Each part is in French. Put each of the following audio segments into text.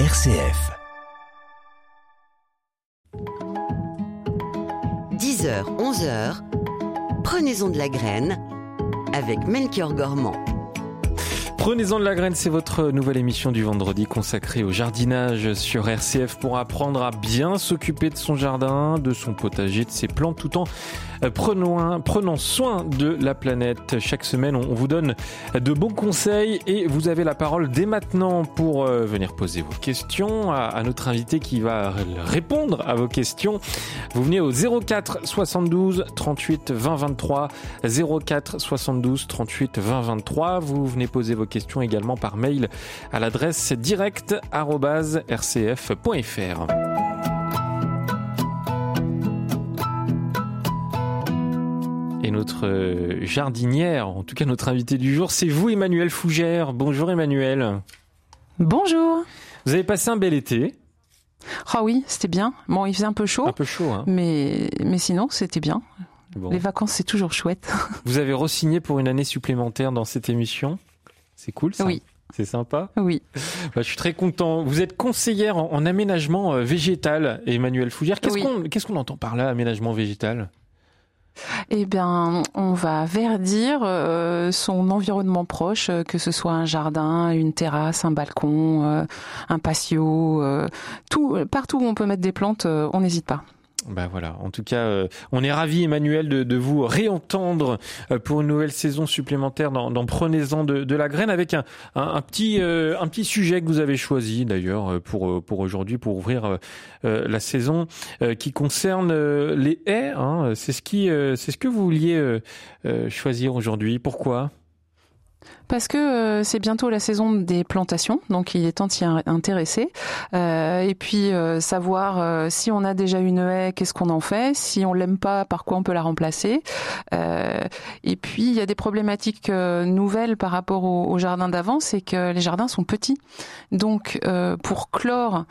RCF. 10h, 11h, prenez-en de la graine avec Melchior Gormand. Prenez-en de la graine, c'est votre nouvelle émission du vendredi consacrée au jardinage sur RCF pour apprendre à bien s'occuper de son jardin, de son potager, de ses plantes tout en prenons, prenons soin de la planète. Chaque semaine, on vous donne de bons conseils et vous avez la parole dès maintenant pour euh, venir poser vos questions à, notre invité qui va répondre à vos questions. Vous venez au 04 72 38 20 23 04 72 38 20 23. Vous venez poser vos questions également par mail à l'adresse direct@rcf.fr. Et notre euh, jardinière, en tout cas notre invité du jour, c'est vous Emmanuel Fougère. Bonjour Emmanuel. Bonjour. Vous avez passé un bel été. Ah oui, c'était bien. Bon, il faisait un peu chaud. Un peu chaud, hein. Mais, mais sinon, c'était bien. Les vacances, c'est toujours chouette. Vous avez re-signé pour une année supplémentaire dans cette émission? C'est cool ça Oui. C'est sympa Oui. Bah, je suis très content. Vous êtes conseillère en, aménagement euh, végétal, Emmanuel Fougère. Qu'est-ce qu'on entend par là, aménagement végétal? Eh bien, on va verdir euh, son environnement proche, euh, que ce soit un jardin, une terrasse, un balcon, euh, un patio, tout, partout où on peut mettre des plantes, on n'hésite pas. Ben voilà. En tout cas, euh, on est ravi, Emmanuel, de, vous réentendre euh, pour une nouvelle saison supplémentaire dans, dans Prenez-en de, la graine avec un, un, petit euh, un petit sujet que vous avez choisi d'ailleurs pour pour aujourd'hui pour ouvrir la saison qui concerne les haies. Hein. C'est ce qui c'est ce que vous vouliez choisir aujourd'hui. Pourquoi? Parce que euh, c'est bientôt la saison des plantations, donc il est temps de s'y intéresser. Euh, et puis euh, savoir si on a déjà une haie, qu'est-ce qu'on en fait, si on l'aime pas, par quoi on peut la remplacer? et puis il y a des problématiques nouvelles par rapport au, au jardin d'avant, c'est que les jardins sont petits. Donc pour clore,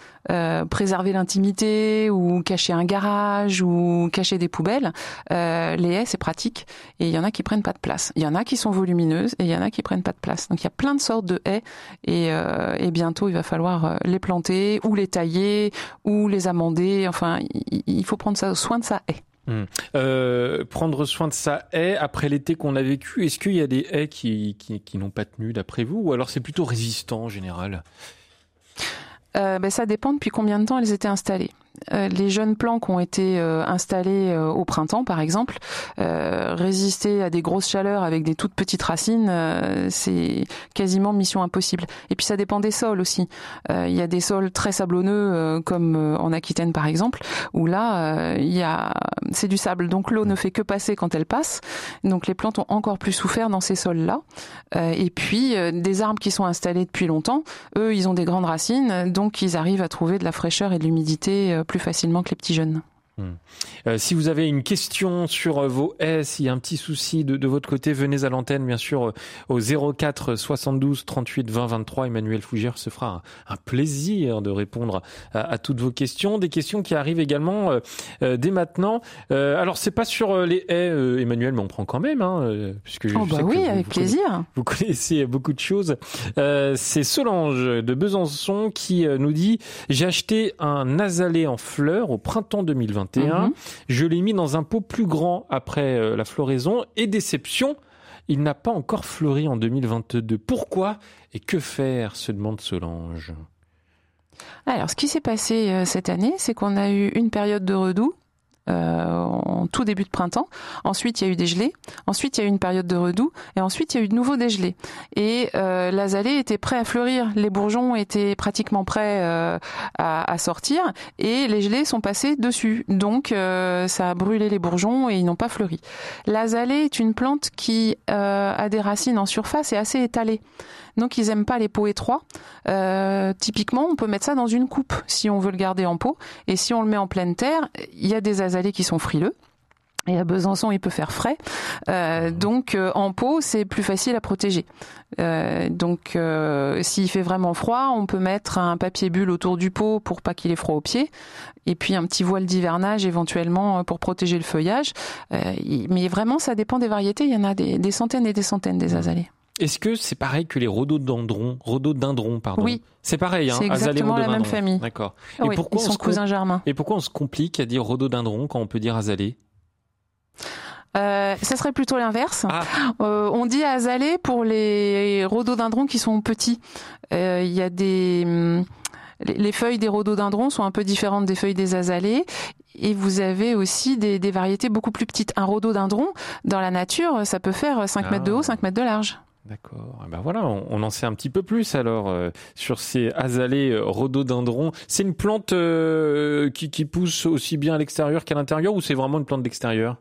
préserver l'intimité ou cacher un garage ou cacher des poubelles, les haies c'est pratique. Et il y en a qui prennent pas de place. Il y en a qui sont volumineuses et il y en a qui prennent pas de place. Donc il y a plein de sortes de haies et, euh, et bientôt il va falloir euh, les planter ou les tailler ou les amender. Enfin, il, faut prendre soin de sa haie. Hum. Euh, prendre soin de sa haie après l'été qu'on a vécu, est-ce qu'il y a des haies qui, qui, qui n'ont pas tenu d'après vous ou alors c'est plutôt résistant en général? Euh, ben, Ça dépend depuis combien de temps elles étaient installées. Euh, les jeunes plants qui ont été euh, installés euh, au printemps, par exemple, résister à des grosses chaleurs avec des toutes petites racines, c'est quasiment mission impossible. Et puis ça dépend des sols aussi. Il y a des sols très sablonneux, comme en Aquitaine par exemple, où là, c'est du sable, donc l'eau ne fait que passer quand elle passe. Donc les plantes ont encore plus souffert dans ces sols-là. et puis des arbres qui sont installés depuis longtemps, eux, ils ont des grandes racines, donc ils arrivent à trouver de la fraîcheur et de l'humidité plus facilement que les petits jeunes. Hmm. Euh, si vous avez une question sur euh, vos S, s'il y a un petit souci de, de votre côté, venez à l'antenne, bien sûr, euh, au 04 72 38 20 23. Emmanuel Fougère se fera un, plaisir de répondre à, toutes vos questions. Des questions qui arrivent également dès maintenant. alors, c'est pas sur les haies, Emmanuel, mais on prend quand même, hein, puisque je, oh bah oui, avec plaisir. vous connaissez beaucoup de choses. c'est Solange de Besançon qui nous dit J'ai acheté un azalée en fleurs au printemps 2020 Mhm. Je l'ai mis dans un pot plus grand après euh, la floraison et déception, il n'a pas encore fleuri en 2022. Pourquoi et que faire se demande Solange? Alors, ce qui s'est passé euh, cette année, c'est qu'on a eu une période de redoux en tout début de printemps. Ensuite, il y a eu des gelées. Ensuite, il y a eu une période de redoux. Et ensuite, il y a eu de nouveau des gelées. Et euh, l'azalée était prêt à fleurir. Les bourgeons étaient pratiquement prêts euh, à, à, sortir. Et les gelées sont passées dessus. Donc, euh, ça a brûlé les bourgeons et ils n'ont pas fleuri. L'azalée est une plante qui euh, a des racines en surface et assez étalées. Donc ils aiment pas les pots étroits. Euh, typiquement, on peut mettre ça dans une coupe si on veut le garder en pot. Et si on le met en pleine terre, il y a des azalées qui sont frileux. Et à Besançon, il peut faire frais. Euh, donc euh, en pot, c'est plus facile à protéger. Euh, donc euh, s'il fait vraiment froid, on peut mettre un papier bulle autour du pot pour pas qu'il ait froid aux pieds. Et puis un petit voile d'hivernage éventuellement euh, pour protéger le feuillage. mais vraiment, ça dépend des variétés. Il y en a des, des centaines et des centaines des azalées. Est-ce que c'est pareil que les rhododendrons, rhododendrons, pardon Oui. C'est pareil, hein, C'est exactement la même famille. D'accord. Oui, ils sont cousins germains. Et pourquoi on se complique à dire rhododendron quand on peut dire azalée euh, ça serait plutôt l'inverse. Ah. Euh, on dit azalée pour les rhododendrons qui sont petits. Euh, Il y a des hum, les les feuilles des rhododendrons sont un peu différentes des feuilles des azalées. Et vous avez aussi des, des variétés beaucoup plus petites. Un rhododendron, dans la nature, ça peut faire 5 mètres de Ah. haut, 5 mètres de large. D'accord. Eh Ben voilà, on, on en sait un petit peu plus alors euh, sur ces azalées euh, rhododendrons. C'est une plante euh, qui, qui pousse aussi bien à l'extérieur qu'à l'intérieur ou c'est vraiment une plante d'extérieur?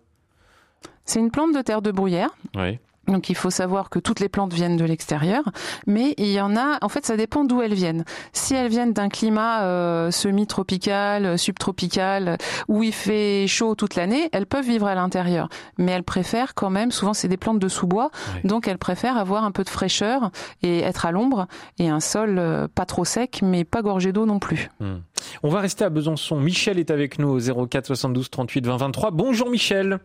C'est une plante de terre de bruyère. Oui. Donc il faut savoir que toutes les plantes viennent de l'extérieur, mais il y en a, en fait ça dépend d'où elles viennent. Si elles viennent d'un climat euh, semi-tropical, subtropical, où il fait chaud toute l'année, elles peuvent vivre à l'intérieur. Mais elles préfèrent quand même, souvent c'est des plantes de sous-bois, donc elles préfèrent avoir un peu de fraîcheur et être à l'ombre et un sol euh, pas trop sec, mais pas gorgé d'eau non plus. Hmm. On va rester à Besançon. Michel est avec nous au 04 72 38 20 23. Bonjour Michel.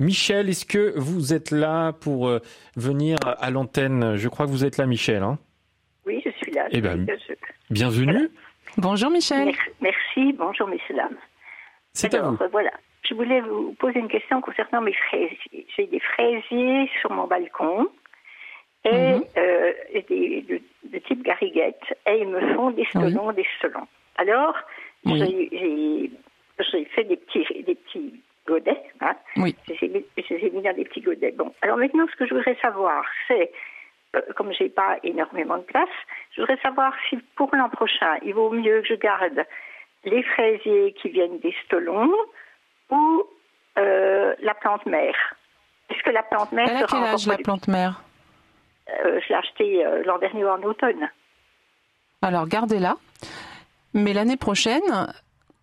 Michel, est-ce que vous êtes là pour euh, venir à l'antenne? Je crois que vous êtes là, Michel. hein Oui, je suis là. Eh ben, Je- Bienvenue. Bonjour Michel. Merci, bonjour messieurs dames. C'est à Alors, vous. euh, voilà, je voulais vous poser une question concernant mes fraisiers. J'ai des fraisiers sur mon balcon et Mhm. euh, des, de, de type gariguette et ils me font des stolons, des stolons. Alors, Oui. j'ai- j'ai j'ai fait des petits, des petits godets. Hein. Oui. Je les ai mis- je les ai mis dans des petits godets. Bon, alors maintenant, ce que je voudrais savoir, c'est, euh, comme j'ai pas énormément de place, je voudrais savoir si pour l'an prochain, il vaut mieux que je garde les fraisiers qui viennent des stolons ou euh, la plante mère. Est-ce que la plante mère Elle a quel âge la plante mère? Euh, Je l'ai achetée euh, l'an dernier en automne. Alors gardez-la. Mais l'année prochaine,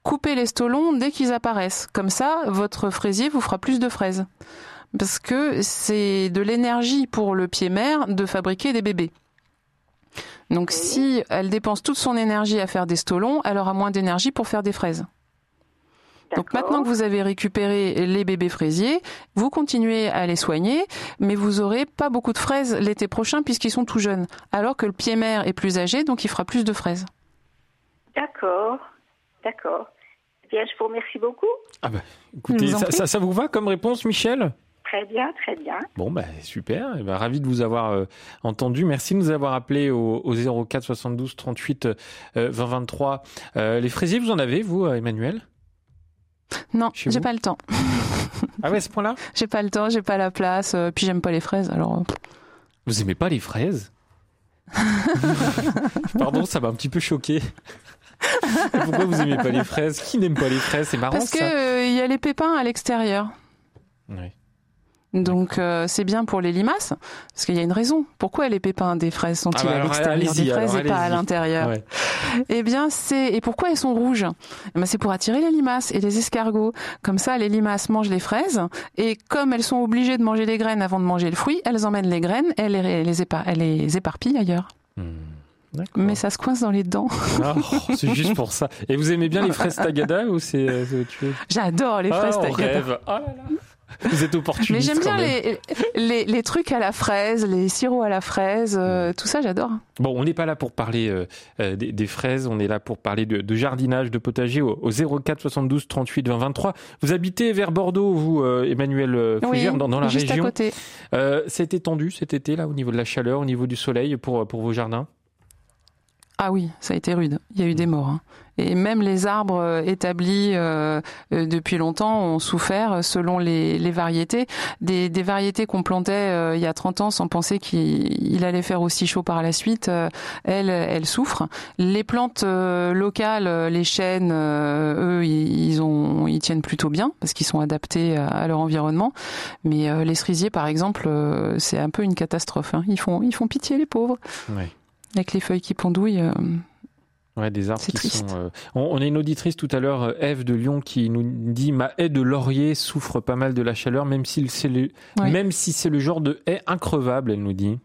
coupez les stolons dès qu'ils apparaissent. Comme ça, votre fraisier vous fera plus de fraises. Parce que c'est de l'énergie pour le pied mère de fabriquer des bébés. Donc si elle dépense toute son énergie à faire des stolons, elle aura moins d'énergie pour faire des fraises. Donc maintenant que vous avez récupéré les bébés fraisiers, vous continuez à les soigner, mais vous aurez pas beaucoup de fraises l'été prochain puisqu'ils sont tout jeunes. Alors que le pied mère est plus âgé, donc il fera plus de fraises. D'accord, d'accord. Bien, je vous remercie beaucoup. Ah bah, écoutez, ça, prie. ça- ça vous va comme réponse, Michel? Très bien, très bien. Bon, bah, super. Eh ben, ravi de vous avoir euh, entendu. Merci de nous avoir appelé au, au 04 72 38 euh, 20 23. Euh, les fraisiers, vous en avez, vous, euh, Emmanuel? Non, j'ai pas le temps. Ah ouais, à ce point-là? J'ai pas le temps, j'ai pas la place, euh, puis j'aime pas les fraises. Alors, euh, Vous aimez pas les fraises? Pardon, ça m'a un petit peu choqué. Pourquoi vous aimez pas les fraises Qui n'aime pas les fraises C'est marrant parce que ça. euh, il y a les pépins à l'extérieur. Ouais. Donc euh, c'est bien pour les limaces, parce qu'il y a une raison. Pourquoi les pépins des fraises sont-ils Ah bah à l'extérieur des fraises alors, et pas à l'intérieur Ouais. Eh bien, c'est et pourquoi elles sont rouges Eh ben, c'est pour attirer les limaces et les escargots. Comme ça, les limaces mangent les fraises et comme elles sont obligées de manger les graines avant de manger le fruit, elles emmènent les graines, elles les, les, épar- elles les éparpillent ailleurs. Hmm. Mais ça se coince dans les dents. Ah, oh, c'est juste pour ça. Et vous aimez bien les fraises tagada ou c'est euh, J'adore les fraises Ah, tagada. rêve. Oh là là. Vous êtes opportuniste. Mais j'aime bien les, les, les trucs à la fraise, les sirops à la fraise, euh, tout ça j'adore. Bon, on n'est pas là pour parler euh, euh, des, des fraises, on est là pour parler de, de jardinage, de potager au, au 04 72 38 20 23. Vous habitez vers Bordeaux, vous, euh, Emmanuel Fougère, dans, dans la juste région? à côté. C'était tendu cet été, là, au niveau de la chaleur, au niveau du soleil, pour, pour vos jardins? Ah oui, ça a été rude. Il y a eu des morts. hein. Et même les arbres euh, établis euh, euh, depuis longtemps ont souffert euh, selon les, les variétés. Des, des variétés qu'on plantait euh, il y a 30 ans sans penser qu'il il allait faire aussi chaud par la suite, euh, elles, elles souffrent. Les plantes euh, locales, les chênes, euh, eux, ils, ont, ils tiennent plutôt bien parce qu'ils sont adaptés à, leur environnement. Mais euh, les cerisiers, par exemple, euh, c'est un peu une catastrophe. hein. Ils, font, ils font pitié, les pauvres. Ouais. Avec les feuilles qui pendouillent. euh, Ouais, des arbres C'est qui triste. sont. euh, On, on a une auditrice tout à l'heure, euh, Eve de Lyon, qui nous dit ma haie de laurier souffre pas mal de la chaleur, même si c'est le, même si c'est le genre de haie increvable, elle nous dit.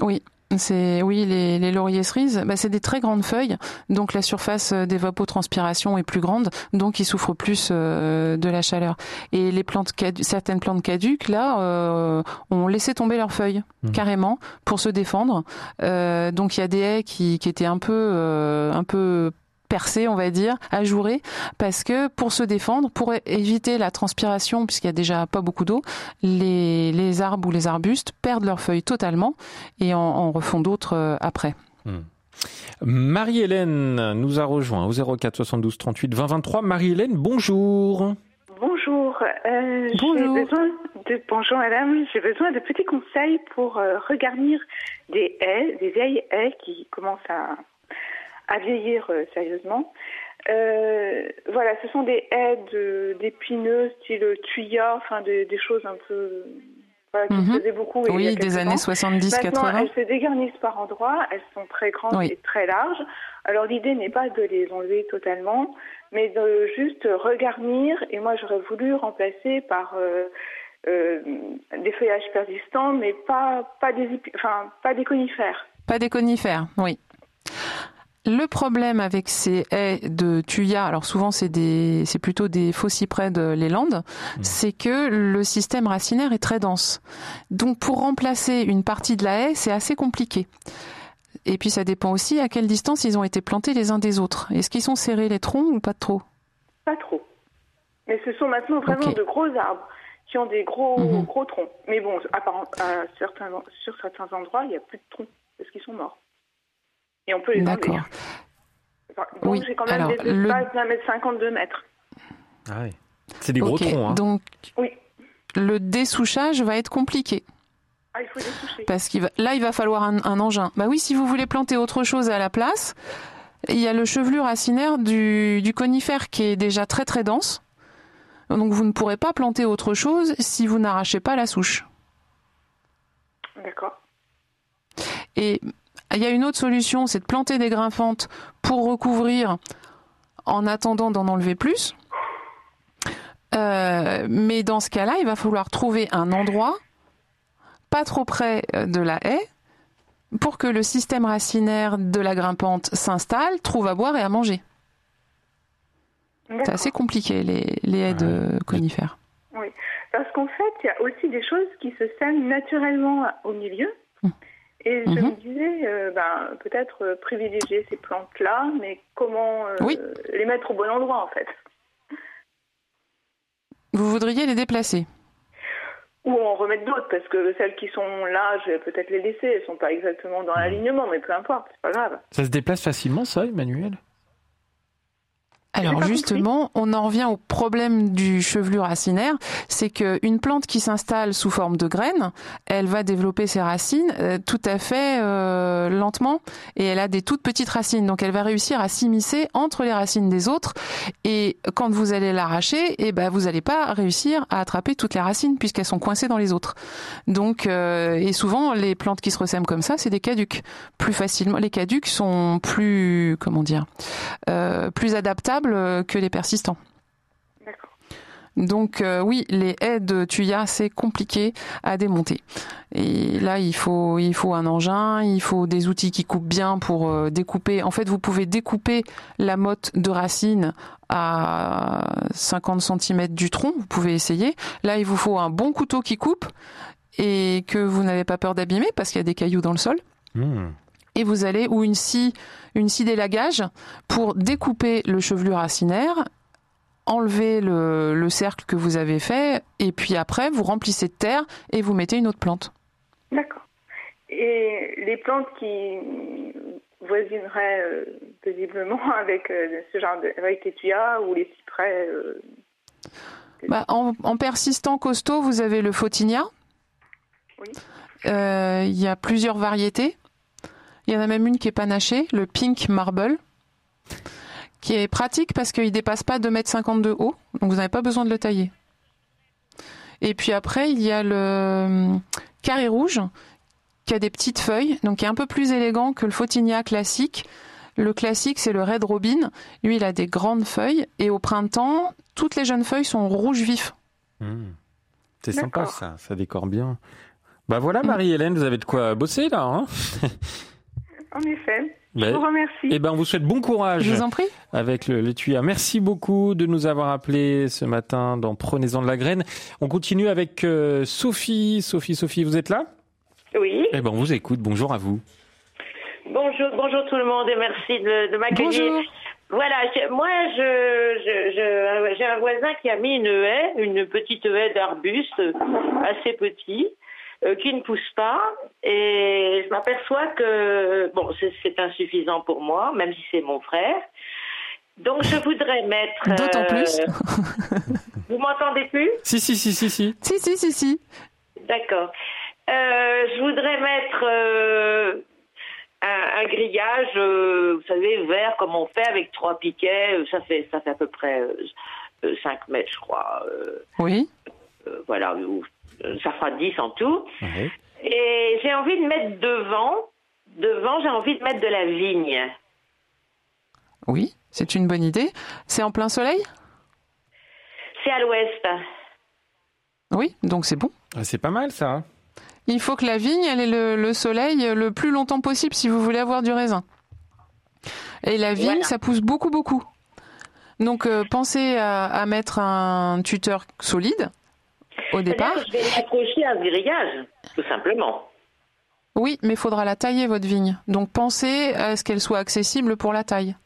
Oui, C'est oui, les, les lauriers cerises, bah, c'est des très grandes feuilles, donc la surface d'évapotranspiration est plus grande, donc ils souffrent plus euh, de la chaleur. Et les plantes certaines plantes caduques là euh, ont laissé tomber leurs feuilles mmh. carrément pour se défendre. Euh, donc il y a des haies qui, qui étaient un peu euh, un peu percé, on va dire, ajouré, parce que pour se défendre, pour éviter la transpiration, puisqu'il y a déjà pas beaucoup d'eau, les, les, arbres ou les arbustes perdent leurs feuilles totalement et en, refont d'autres euh, après. Hmm. Marie-Hélène nous a rejoint au 04 72 38 20 23. Marie-Hélène, bonjour. Bonjour. Euh, bonjour. Besoin de, bonjour madame, j'ai besoin de petits conseils pour euh, regarnir des haies, des vieilles haies qui commencent à à vieillir euh, sérieusement. Euh, voilà, ce sont des haies d'épineux, style tuya, enfin des, choses un peu voilà, qui se mhm. faisaient beaucoup. Oui, des années 70-80. Elles se dégarnissent par endroits, elles sont très grandes et très larges. Alors l'idée n'est pas de les enlever totalement, mais de juste regarnir. Et moi, j'aurais voulu remplacer par euh, euh, des feuillages persistants, mais pas pas des enfin pas des conifères. Pas des conifères, oui. Le problème avec ces haies de tuya, alors souvent c'est des, c'est plutôt des faux cyprès de les Landes, mmh. c'est que le système racinaire est très dense. Donc pour remplacer une partie de la haie, c'est assez compliqué. Et puis ça dépend aussi à quelle distance ils ont été plantés les uns des autres. Est-ce qu'ils sont serrés les troncs ou pas trop? Pas trop. Mais ce sont maintenant vraiment de gros arbres qui ont des gros mmh. gros troncs. Mais bon, à, certains, sur certains endroits, il n'y a plus de troncs parce qu'ils sont morts et on peut les D'accord. Donc oui. j'ai quand même des espaces d'un mètre cinquante, deux mètres. Ah oui. C'est des gros troncs. Hein. Donc, oui. le dessouchage va être compliqué. Ah, il faut dessoucher. Parce qu'il va, là, il va falloir un, engin. Bah oui, si vous voulez planter autre chose à la place, il y a le chevelu racinaire du, du conifère qui est déjà très très dense. Donc vous ne pourrez pas planter autre chose si vous n'arrachez pas la souche. D'accord. Et il y a une autre solution, c'est de planter des grimpantes pour recouvrir en attendant d'en enlever plus. Euh, mais dans ce cas-là, il va falloir trouver un endroit pas trop près de la haie pour que le système racinaire de la grimpante s'installe, trouve à boire et à manger. C'est assez compliqué, les, les haies de conifères. Oui, parce qu'en fait, il y a aussi des choses qui se sèment naturellement au milieu. Hum. Et je mhm. me disais, euh, ben, peut-être euh, privilégier ces plantes-là, mais comment euh, les mettre au bon endroit en fait. Vous voudriez les déplacer? Ou en remettre d'autres, parce que celles qui sont là, je vais peut-être les laisser, elles ne sont pas exactement dans l'alignement, mais peu importe, c'est pas grave. Ça se déplace facilement ça, Emmanuel? Alors justement, on en revient au problème du chevelu racinaire, c'est qu'une plante qui s'installe sous forme de graine, elle va développer ses racines euh, tout à fait euh, lentement. Et elle a des toutes petites racines, donc elle va réussir à s'immiscer entre les racines des autres. Et quand vous allez l'arracher, eh ben vous n'allez pas réussir à attraper toutes les racines puisqu'elles sont coincées dans les autres. Donc euh, et souvent les plantes qui se ressèment comme ça, c'est des caducs. Plus facilement, les caducs sont plus comment dire, plus adaptables euh, que les persistants. Donc euh, oui, les haies de tuya, c'est compliqué à démonter. Et là, il faut, il faut un engin, il faut des outils qui coupent bien pour euh, découper. En fait, vous pouvez découper la motte de racine à 50 cm du tronc, vous pouvez essayer. Là, il vous faut un bon couteau qui coupe et que vous n'avez pas peur d'abîmer parce qu'il y a des cailloux dans le sol. Mmh et vous allez, ou une scie, une scie d'élagage pour découper le chevelu racinaire, enlever le, cercle que vous avez fait, et puis après, vous remplissez de terre et vous mettez une autre plante. D'accord. Et les plantes qui voisineraient euh, paisiblement avec euh, ce genre de, avec les tuyas ou les cyprès euh, bah, en, persistant costaud, vous avez le photinia. Oui. Il y a plusieurs variétés. Il y en a même une qui est panachée, le Pink Marble, qui est pratique parce qu'il dépasse pas 2,50 m de haut, donc vous n'avez pas besoin de le tailler. Et puis après, il y a le hum, carré rouge, qui a des petites feuilles, donc qui est un peu plus élégant que le Photinia classique. Le classique, c'est le Red Robin. Lui, il a des grandes feuilles, et au printemps, toutes les jeunes feuilles sont rouges vifs. Mmh. C'est sympa ça, ça décore bien. Bah voilà, Marie-Hélène, vous avez de quoi bosser là. Hein? en effet. Je vous remercie. Eh ben, on vous souhaite bon courage. Je vous en prie. Avec le, le tuyau. Merci beaucoup de nous avoir appelés ce matin dans Prenez-en de la graine. On continue avec euh, Sophie. Sophie, Sophie, vous êtes là? Oui. Eh ben, on vous écoute. Bonjour à vous. Bonjour, bonjour tout le monde et merci de, de m'accueillir. Voilà, moi, je, je, j'ai un voisin qui a mis une haie, une petite haie d'arbustes assez petit. Euh, qui ne pousse pas. Et je m'aperçois que bon, c'est insuffisant pour moi, même si c'est mon frère. Donc je voudrais mettre. D'autant euh, plus. vous m'entendez plus? Si, si, si, si, si. Si, si, si, si. D'accord. Euh, je voudrais mettre euh, un, un, grillage, euh, vous savez, vert comme on fait avec trois piquets. Ça fait, ça fait à peu près 5 mètres, je crois. oui. voilà, ça fera 10 en tout. Et j'ai envie de mettre devant, devant, j'ai envie de mettre de la vigne. Oui, c'est une bonne idée. C'est en plein soleil? C'est à l'ouest. Oui, donc c'est bon. Ah, c'est pas mal ça. Il faut que la vigne, elle ait le, le, soleil le plus longtemps possible si vous voulez avoir du raisin. Et la vigne, voilà. ça pousse beaucoup, beaucoup. Donc euh, pensez à, à mettre un tuteur solide au départ. Que je vais à un grillage, tout simplement. Oui, mais il faudra la tailler, votre vigne. Donc pensez à ce qu'elle soit accessible pour la taille.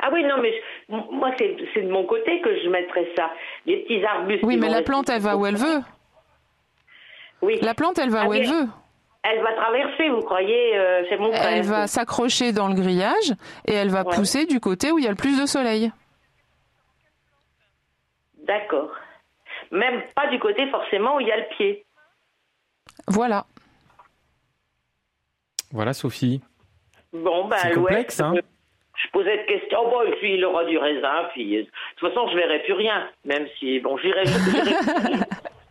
Ah oui, non, mais moi, c'est de mon côté que je mettrais ça. Les petits arbustes. Oui, mais la plante, elle va où elle veut. Oui. La plante, elle va ah, où elle veut. Elle va traverser, vous croyez euh, C'est mon frère. Elle va s'accrocher dans le grillage et elle va ouais. pousser du côté où il y a le plus de soleil. D'accord. Même pas du côté forcément où il y a le pied. Voilà. Voilà, Sophie. Bon, ben, c'est complexe, ouais, hein je posais de questions. Oh, bon, et puis il aura du raisin, puis de toute façon, je verrai plus rien. Même si, bon, j'irai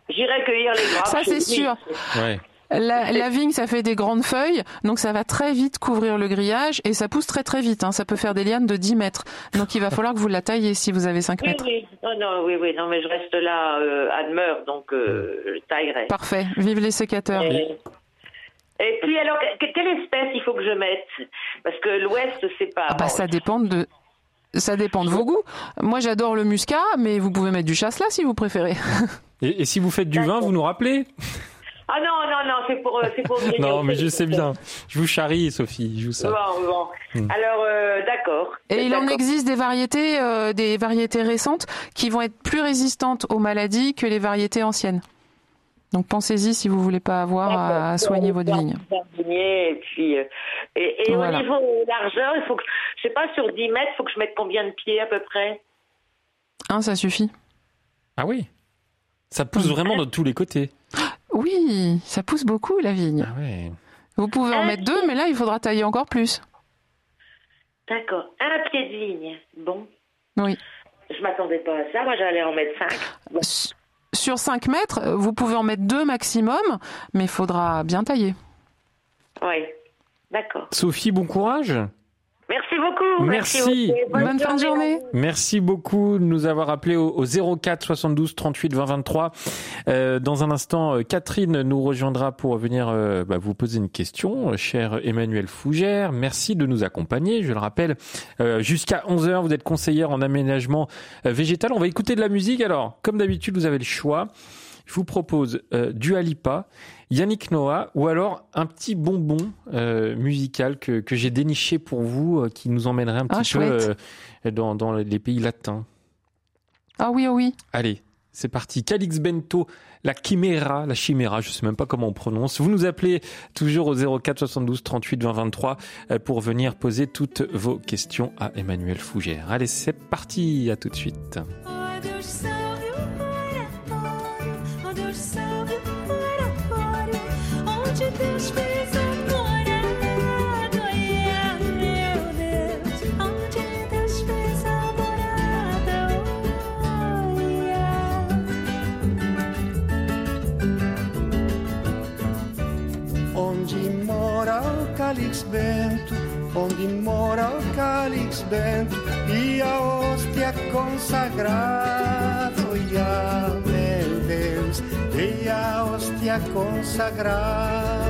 j'irai cueillir les grappes. Ça, c'est sûr. Ouais. La, la, vigne, ça fait des grandes feuilles, donc ça va très vite couvrir le grillage et ça pousse très très vite. Hein. Ça peut faire des lianes de 10 mètres. Donc il va falloir que vous la taillez si vous avez 5 oui, mètres. Oui, non, non, oui, oui, non, mais je reste là euh, à demeure, donc euh, je taillerai. Parfait. Vive les sécateurs. Et, et puis alors, quelle espèce il faut que je mette? Parce que l'Ouest, c'est pas. Ah bah, ça dépend de. Ça dépend de vos goûts. Moi, j'adore le muscat, mais vous pouvez mettre du chasselas si vous préférez. Et, et si vous faites du vin, vous nous rappelez? Ah non, non, non, c'est pour, c'est pour Non, mais je sais bien. Je vous charrie, Sophie, je vous ça. Bon, bon. Mmh. Alors, euh, d'accord. Et il en existe des variétés, euh, des variétés récentes qui vont être plus résistantes aux maladies que les variétés anciennes. Donc pensez-y si vous voulez pas avoir à, à soigner votre vigne. Et puis, euh, et, et voilà. au niveau largeur, il faut que, je sais pas, sur 10 mètres, il faut que je mette combien de pieds à peu près? Un, ça suffit. Ah oui Ça pousse vraiment de tous les côtés. Oui, ça pousse beaucoup la vigne. Ah ouais. Vous pouvez en mettre deux, mais là, il faudra tailler encore plus. D'accord. Un pied de vigne. Bon. Oui. Je m'attendais pas à ça. Moi, j'allais en mettre cinq. Bon. Sur 5 mètres, vous pouvez en mettre deux maximum, mais il faudra bien tailler. Oui. D'accord. Sophie, bon courage. Merci beaucoup. Merci. Merci. Bonne, Bonne fin de journée. Merci beaucoup de nous avoir appelé au, au 04 72 38 20 23. Euh, dans un instant, Catherine nous rejoindra pour venir euh, bah, vous poser une question. Cher Emmanuel Fougère, merci de nous accompagner. Je le rappelle, euh, jusqu'à 11h, vous êtes conseillère en aménagement végétal. On va écouter de la musique. Alors, comme d'habitude, vous avez le choix. Je vous propose euh, du Alipa, Yannick Noah ou alors un petit bonbon euh, musical que, que j'ai déniché pour vous euh, qui nous emmènerait un petit ah, peu dans, dans les pays latins. Ah oui, oh oui. Allez, c'est parti. Calix Bento, la Chimera, la Chimera, je sais même pas comment on prononce. Vous nous appelez toujours au 04 72 38 20 23 pour venir poser toutes vos questions à Emmanuel Fougère. Allez, c'est parti. À tout de suite. Salve oratório, onde Deus fez a morada. É é meu Deus, onde Deus fez a morada. É onde mora o Calix Bento, onde mora o Calix Bento e a hóstia consagrada. A hostia consagrado.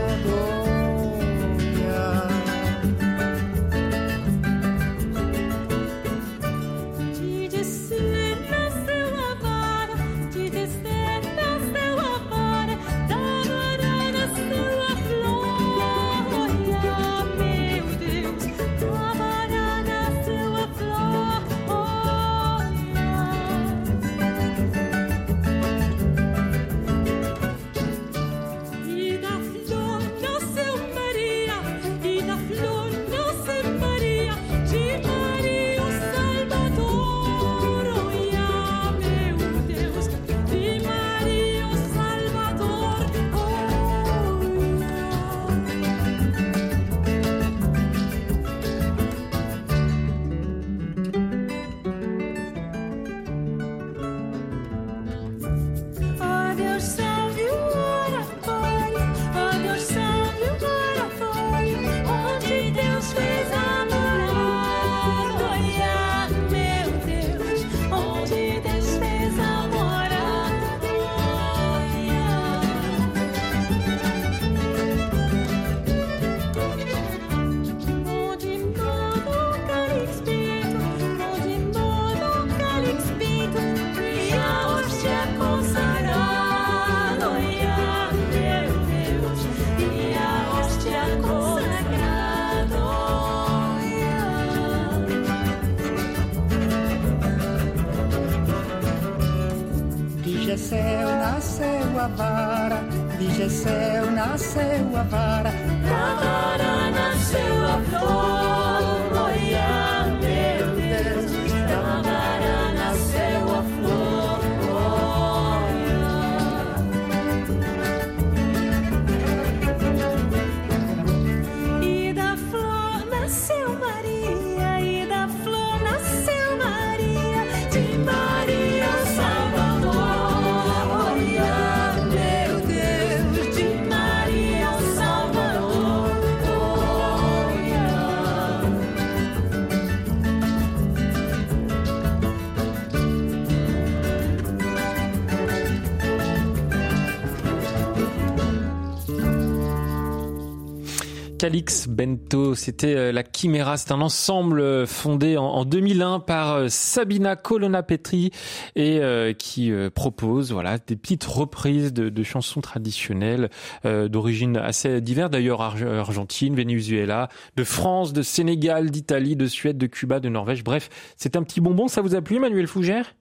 Calix Bento, c'était euh, la Chimera, c'est un ensemble euh, fondé en 2001 par euh, Sabina Colonna Petri et qui propose voilà des petites reprises de, chansons traditionnelles d'origine assez diverses d'ailleurs Argentine, Venezuela, de France, de Sénégal, d'Italie, de Suède, de Cuba, de Norvège. Bref, c'est un petit bonbon. Ça vous a plu, Manuel Fougère?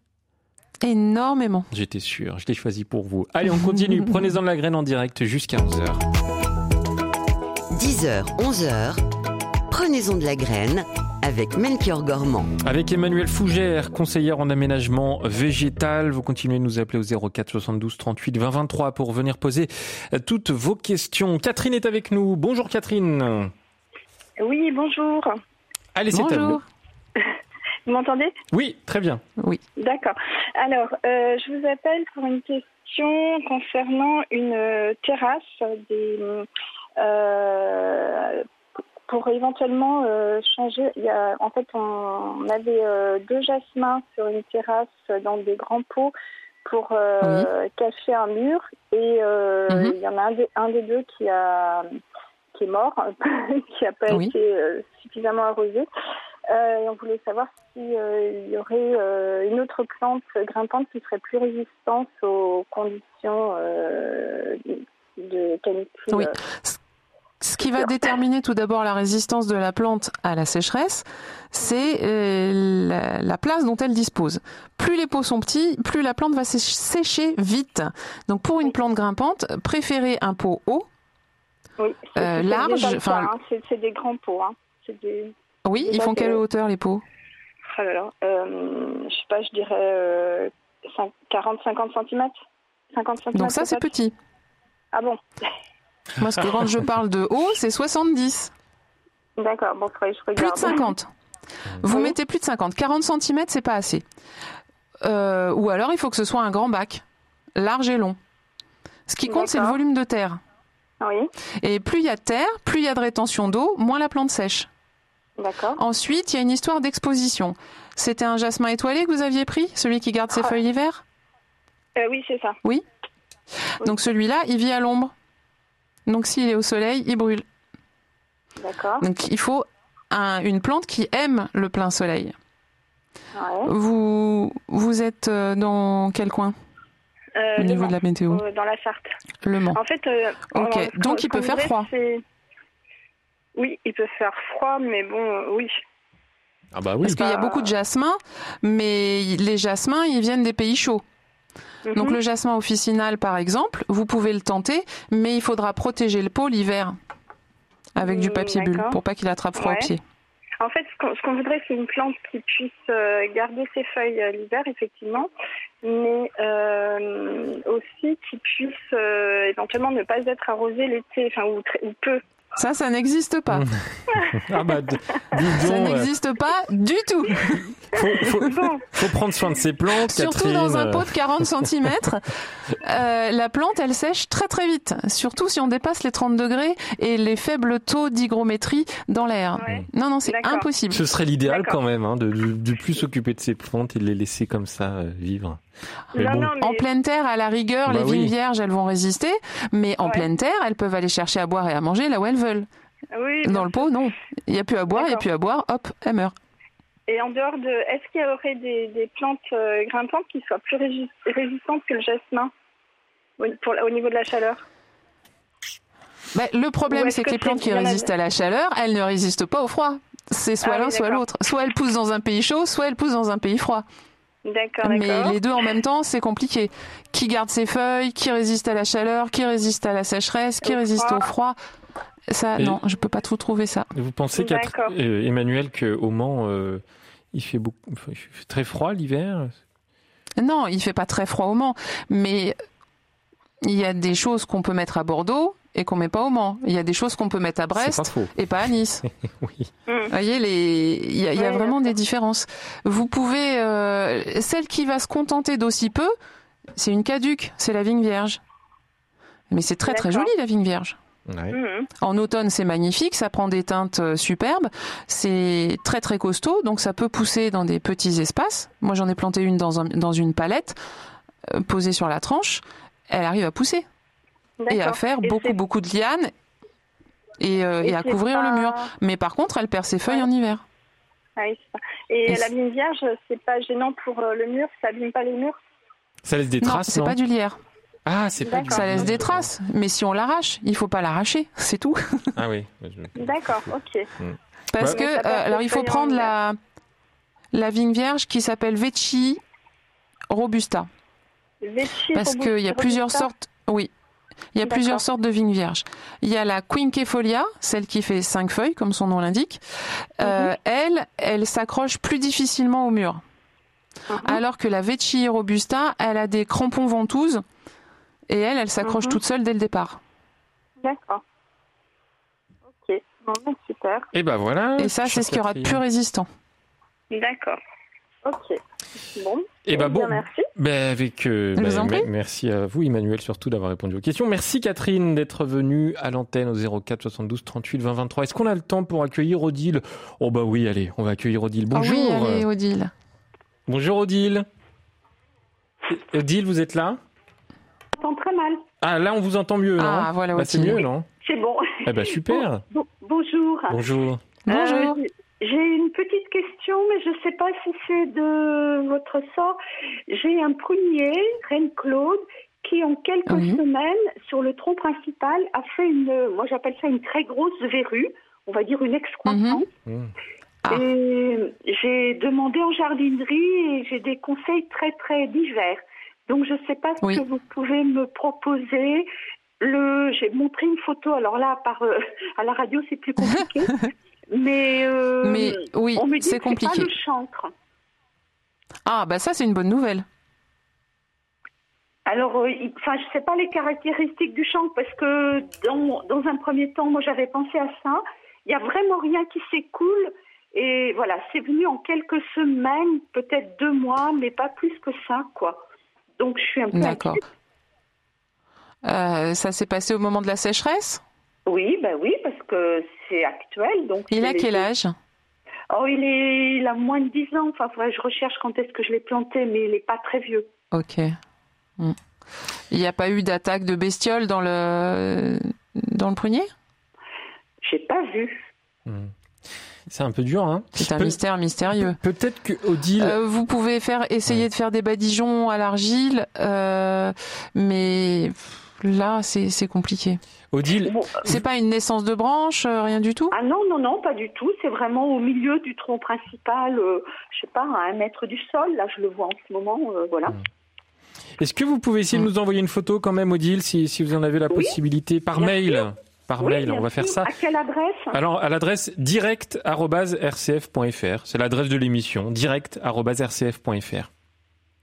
Énormément. J'étais sûr, je l'ai choisi pour vous. Allez, on continue. Prenez-en de la graine en direct jusqu'à 11h. 10h, 11h, prenez-en de la graine avec Melchior Gormand. Avec Emmanuel Fougère, conseillère en aménagement végétal. Vous continuez de nous appeler au 04 72 38 20 23 pour venir poser toutes vos questions. Catherine est avec nous. Bonjour Catherine. Oui, bonjour. Allez, c'est à vous. Vous m'entendez? Oui, très bien. Oui. D'accord. Alors, euh, je vous appelle pour une question concernant une euh, terrasse des euh, pour éventuellement euh, changer, il y a, en fait, on, avait euh, deux jasmins sur une terrasse dans des grands pots pour cacher un mur et mhm. il y en a un des, deux qui a qui est mort, qui n'a pas été suffisamment arrosé. et on voulait savoir s'il y aurait une autre plante grimpante qui serait plus résistante aux conditions de canicule. Oui. Ce qui va déterminer tout d'abord la résistance de la plante à la sécheresse, c'est euh, la, place dont elle dispose. Plus les pots sont petits, plus la plante va sécher vite. Donc pour une plante grimpante, préférez un pot haut, oui, euh, large. Enfin, hein. c'est des grands pots. Hein. Des... Oui, ils font quelle hauteur les pots? Ah là là, euh, Je sais pas, je dirais 40-50 cm. 50 cm. Donc ça c'est petit. Ah bon? Moi, que quand je parle de haut, c'est 70. D'accord, bon, je regarde. Plus de 50. Vous mettez plus de 50. 40 cm, c'est pas assez. Euh, ou alors, il faut que ce soit un grand bac, large et long. Ce qui compte, c'est le volume de terre. Oui. Et plus il y a de terre, plus il y a de rétention d'eau, moins la plante sèche. D'accord. Ensuite, il y a une histoire d'exposition. C'était un jasmin étoilé que vous aviez pris, celui qui garde ses ah. feuilles l'hiver? Euh, Oui, c'est ça. Oui Donc celui-là, il vit à l'ombre. Donc s'il est au soleil, il brûle. D'accord. Donc il faut une plante qui aime le plein soleil. Vous, vous êtes euh, dans quel coin euh, Au niveau de la météo euh, Dans la Sarthe. Le Mans. En fait, ok. Donc il peut faire froid. Oui, il peut faire froid, mais bon, oui. Ah bah oui. Parce qu'il y a beaucoup de jasmins, mais les jasmins, ils viennent des pays chauds. Mhm. Donc le jasmin officinal, par exemple, vous pouvez le tenter, mais il faudra protéger le pot l'hiver avec du papier bulle pour pas qu'il attrape froid au pied. En fait, ce qu'on voudrait, c'est une plante qui puisse euh, garder ses feuilles euh, l'hiver, effectivement, mais euh, aussi qui puisse éventuellement ne pas être arrosée l'été, enfin, ou, ou peu. Ça, ça n'existe pas. ah bah, ça n'existe pas du tout. Faut, faut, faut, prendre soin de ces plantes. Surtout dans un pot de 40 cm. Euh, la plante, elle sèche très très vite. Surtout si on dépasse les 30 degrés et les faibles taux d'hygrométrie dans l'air. Non, non, c'est impossible. Ce serait l'idéal quand même hein, de, de, plus s'occuper de ces plantes et de les laisser comme ça euh, vivre. En pleine terre, à la rigueur, bah les vignes vierges, elles vont résister, mais en pleine terre, elles peuvent aller chercher à boire et à manger là où elles veulent. Dans le pot, non. Il n'y a plus à boire, il n'y a plus à boire, hop, elles meurent. Et en dehors de, est-ce qu'il y aurait des, plantes euh, grimpantes qui soient plus résistantes que le jasmin pour, au niveau de la chaleur? Bah, Le problème, c'est que, les plantes qui résistent à la chaleur, elles ne résistent pas au froid. C'est soit ah l'un, soit l'autre. Soit elles poussent dans un pays chaud, soit elles poussent dans un pays froid. D'accord, Mais les deux en même temps, c'est compliqué. Qui garde ses feuilles, qui résiste à la chaleur, qui résiste à la sécheresse, qui résiste au froid. Ça, non, je peux pas trop trouver ça. Vous pensez, euh, Emmanuel, qu'au Mans, euh, il, fait beaucoup, il fait très froid l'hiver? Non, il fait pas très froid au Mans, mais il y a des choses qu'on peut mettre à Bordeaux et qu'on met pas au Mans. Il y a des choses qu'on peut mettre à Brest et pas à Nice. oui. Vous voyez, les... il y a, vraiment des différences. Vous pouvez, euh, celle qui va se contenter d'aussi peu, c'est une caduque, c'est la vigne vierge. Mais c'est très très joli la vigne vierge. Mhm. En automne, c'est magnifique, ça prend des teintes euh, superbes, c'est très très costaud, donc ça peut pousser dans des petits espaces. Moi, j'en ai planté une dans, dans une palette euh, posée sur la tranche, elle arrive à pousser et à faire beaucoup beaucoup de lianes et, euh, à couvrir le mur. Mais par contre, elle perd ses feuilles en hiver. Ah et, la vigne vierge, c'est pas gênant pour le mur, ça abîme pas les murs? Ça laisse des traces, c'est pas du lierre. Ah, c'est pas Ça laisse des traces, mais si on l'arrache, il faut pas l'arracher, c'est tout. Ah oui. D'accord, ok. Hmm. Parce que, euh, alors il faut prendre la, la vigne vierge qui s'appelle Vecchi Robusta. Vecchi Parce qu'il y a plusieurs sortes, oui, il y a plusieurs sortes de vignes vierges. Il y a la Quinquefolia, celle qui fait cinq feuilles, comme son nom l'indique. Euh, mhm. Elle, elle s'accroche plus difficilement au mur. Mhm. Alors que la Vecchi Robusta, elle a des crampons ventouses et elle, elle s'accroche mhm. toute seule dès le départ. D'accord. Ok, bon, ben, super. Et ben voilà. Et ça, c'est ce qui aura de plus résistant. D'accord. Ok. Bon. Et eh ben bon. Merci. Ben avec. Euh, ben, merci à vous, Emmanuel, surtout d'avoir répondu aux questions. Merci, Catherine, d'être venue à l'antenne au 04 72 38 20 23. Est-ce qu'on a le temps pour accueillir Odile? Oh bah oui, allez, on va accueillir Odile. Bonjour. Ah oui, allez, Odile. Bonjour, Odile. Odile, vous êtes là? Très mal. Ah, là, on vous entend mieux. Ah, hein voilà, bah, C'est mieux, non? C'est bon. Eh ben, super. bonjour. Bonjour. Bonjour. Euh, j'ai une petite question, mais je ne sais pas si c'est de votre sort. J'ai un prunier, Reine Claude, qui en quelques semaines, sur le tronc principal, a fait une, moi j'appelle ça une très grosse verrue, on va dire une excroissance. Mhm. Mmh. Ah. Et j'ai demandé en jardinerie et j'ai des conseils très très divers. Donc je ne sais pas ce que vous pouvez me proposer. Le, j'ai montré une photo. Alors là, par euh, à la radio, c'est plus compliqué. mais, euh, mais oui, c'est compliqué. Pas le chancre. Ah bah ça c'est une bonne nouvelle. Alors, euh, enfin, je sais pas les caractéristiques du chancre parce que dans, dans un premier temps, moi j'avais pensé à ça. Il y a vraiment rien qui s'écoule. Et voilà, c'est venu en quelques semaines, peut-être deux mois, mais pas plus que ça, quoi. Donc je suis un peu D'accord. Euh, ça s'est passé au moment de la sécheresse? Oui, ben oui, parce que c'est actuel. Donc il a quel âge? Oh, il, est, il a moins de 10 ans. Enfin, je recherche quand est-ce que je l'ai planté, mais il n'est pas très vieux. Ok. Hmm. Il n'y a pas eu d'attaque de bestioles dans le dans le prunier? J'ai pas vu. Hmm. C'est un peu dur, hein C'est un mystère mystérieux. Peut-être que Odile. Euh, vous pouvez faire essayer de faire des badigeons à l'argile, euh, mais là c'est compliqué. Odile, c'est pas une naissance de branche, euh, rien du tout? Ah non, non, non, pas du tout. C'est vraiment au milieu du tronc principal, je sais pas, à un mètre du sol. Là, je le vois en ce moment, voilà. Hmm. Est-ce que vous pouvez essayer de nous envoyer une photo quand même, Odile, si, si vous en avez la possibilité, par mail par mail, on va faire ça. À quelle adresse? Alors, à l'adresse direct.rcf.fr. C'est l'adresse de l'émission, direct.rcf.fr.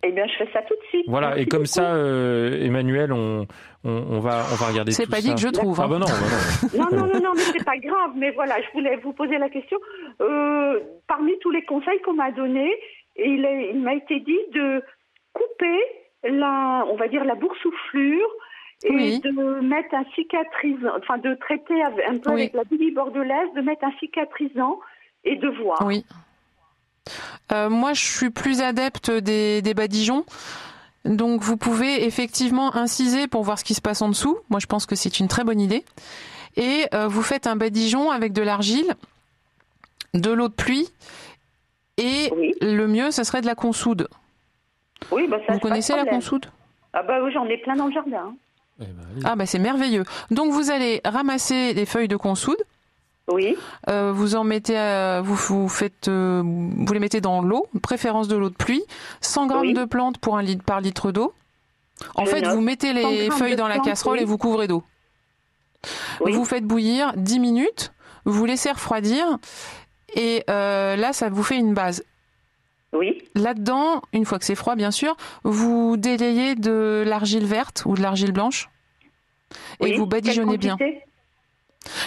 Eh bien, je fais ça tout de suite. Voilà, et comme ça, euh, Emmanuel, on, on, va, on va regarder C'est pas dit que je trouve. Ah bah non, bah non. non, non, non, mais c'est pas grave. Mais voilà, je voulais vous poser la question. Euh, parmi tous les conseils qu'on m'a donnés, il, il m'a été dit de couper la, on va dire la boursouflure et de mettre un cicatrisant, enfin de traiter un peu avec la bille bordelaise, de mettre un cicatrisant et de voir. Oui. Euh, moi, je suis plus adepte des, des badigeons. Donc, vous pouvez effectivement inciser pour voir ce qui se passe en dessous. Moi, je pense que c'est une très bonne idée. Et euh, vous faites un badigeon avec de l'argile, de l'eau de pluie, et le mieux, ce serait de la consoude. Oui, bah ça, vous connaissez la consoude? Ah bah oui, j'en ai plein dans le jardin. Eh ben, ah bah c'est merveilleux. Donc vous allez ramasser les feuilles de consoude. Oui. Euh, vous en mettez, euh, vous, vous faites, euh, vous les mettez dans l'eau, préférence de l'eau de pluie, 100 grammes de plantes pour un litre par litre d'eau. En fait, vous mettez les feuilles dans la casserole et vous couvrez d'eau. Vous faites bouillir 10 minutes, vous laissez refroidir et là, ça vous fait une base. Oui. Là-dedans, une fois que c'est froid, bien sûr, vous délayez de l'argile verte ou de l'argile blanche et vous badigeonnez bien.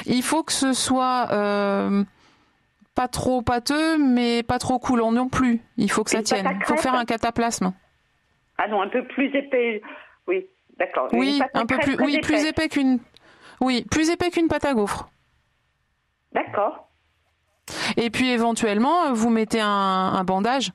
Il faut que ce soit euh, pas trop pâteux, mais pas trop coulant non plus. Il faut que ça tienne. Il faut faire un cataplasme. Ah non, un peu plus épais. Oui, d'accord. Oui, un peu plus. Oui, plus épais qu'une. Oui, plus épais qu'une pâte à gaufre. D'accord. Et puis éventuellement, vous mettez un, bandage,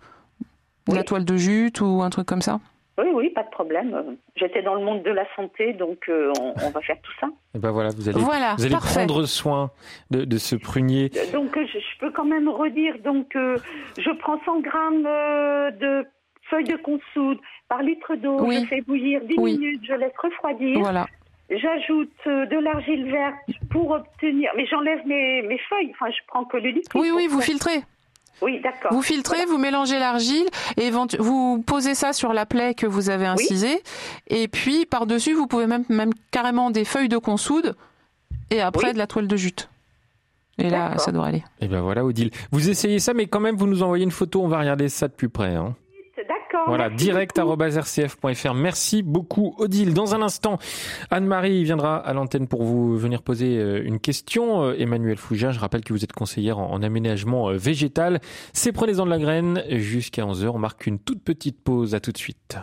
la toile de jute ou un truc comme ça. Oui, oui, pas de problème. J'étais dans le monde de la santé, donc euh, on, va faire tout ça. Et ben voilà, vous allez, vous allez prendre soin de, ce prunier. Euh, donc je, peux quand même redire, donc euh, je prends 100 grammes de feuilles de consoude par litre d'eau, je fais bouillir 10 minutes, je laisse refroidir. Voilà. J'ajoute euh, de l'argile verte pour obtenir. Mais j'enlève mes, mes, feuilles. Enfin, je prends que le liquide. Oui, oui, vous filtrez. Oui, d'accord. Vous filtrez, vous mélangez l'argile et vous posez ça sur la plaie que vous avez incisée. Et puis, par-dessus, vous pouvez même, même carrément des feuilles de consoude et après de la toile de jute. Et là, ça doit aller. Et ben voilà, Odile. Vous essayez ça, mais quand même, vous nous envoyez une photo. On va regarder ça de plus près. Hein. Voilà, direct.rcf.fr. Merci beaucoup, Odile. Dans un instant, Anne-Marie viendra à l'antenne pour vous venir poser euh, une question. Euh, Emmanuel Fougère, je rappelle que vous êtes conseillère en aménagement euh, végétal. C'est Prenez-en de la graine jusqu'à 11h. On marque une toute petite pause. À tout de suite.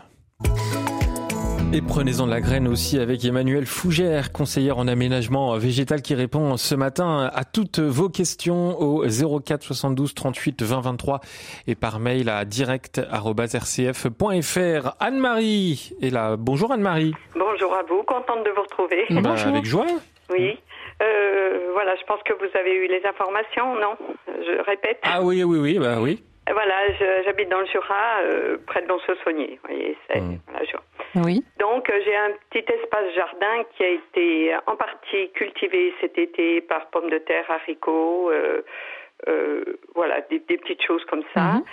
Et prenez-en de la graine aussi avec Emmanuel Fougère, conseillère en aménagement végétal qui répond ce matin à toutes vos questions au 04 72 38 20 23 et par mail à direct.rcf.fr. Anne-Marie est là. Bonjour Anne-Marie. Bonjour à vous, contente de vous retrouver. Bah, avec joie. Oui. Euh, voilà, je pense que vous avez eu les informations, non? Je répète. Ah oui, oui, oui, bah oui. Voilà, j'habite dans le Jura, euh, près de Lons-Saunier. Vous voyez, c'est, mmh. voilà, oui. Donc euh, j'ai un petit espace jardin qui a été en partie cultivé cet été par pommes de terre, haricots, euh, euh, voilà, des, petites choses comme ça. Mhm.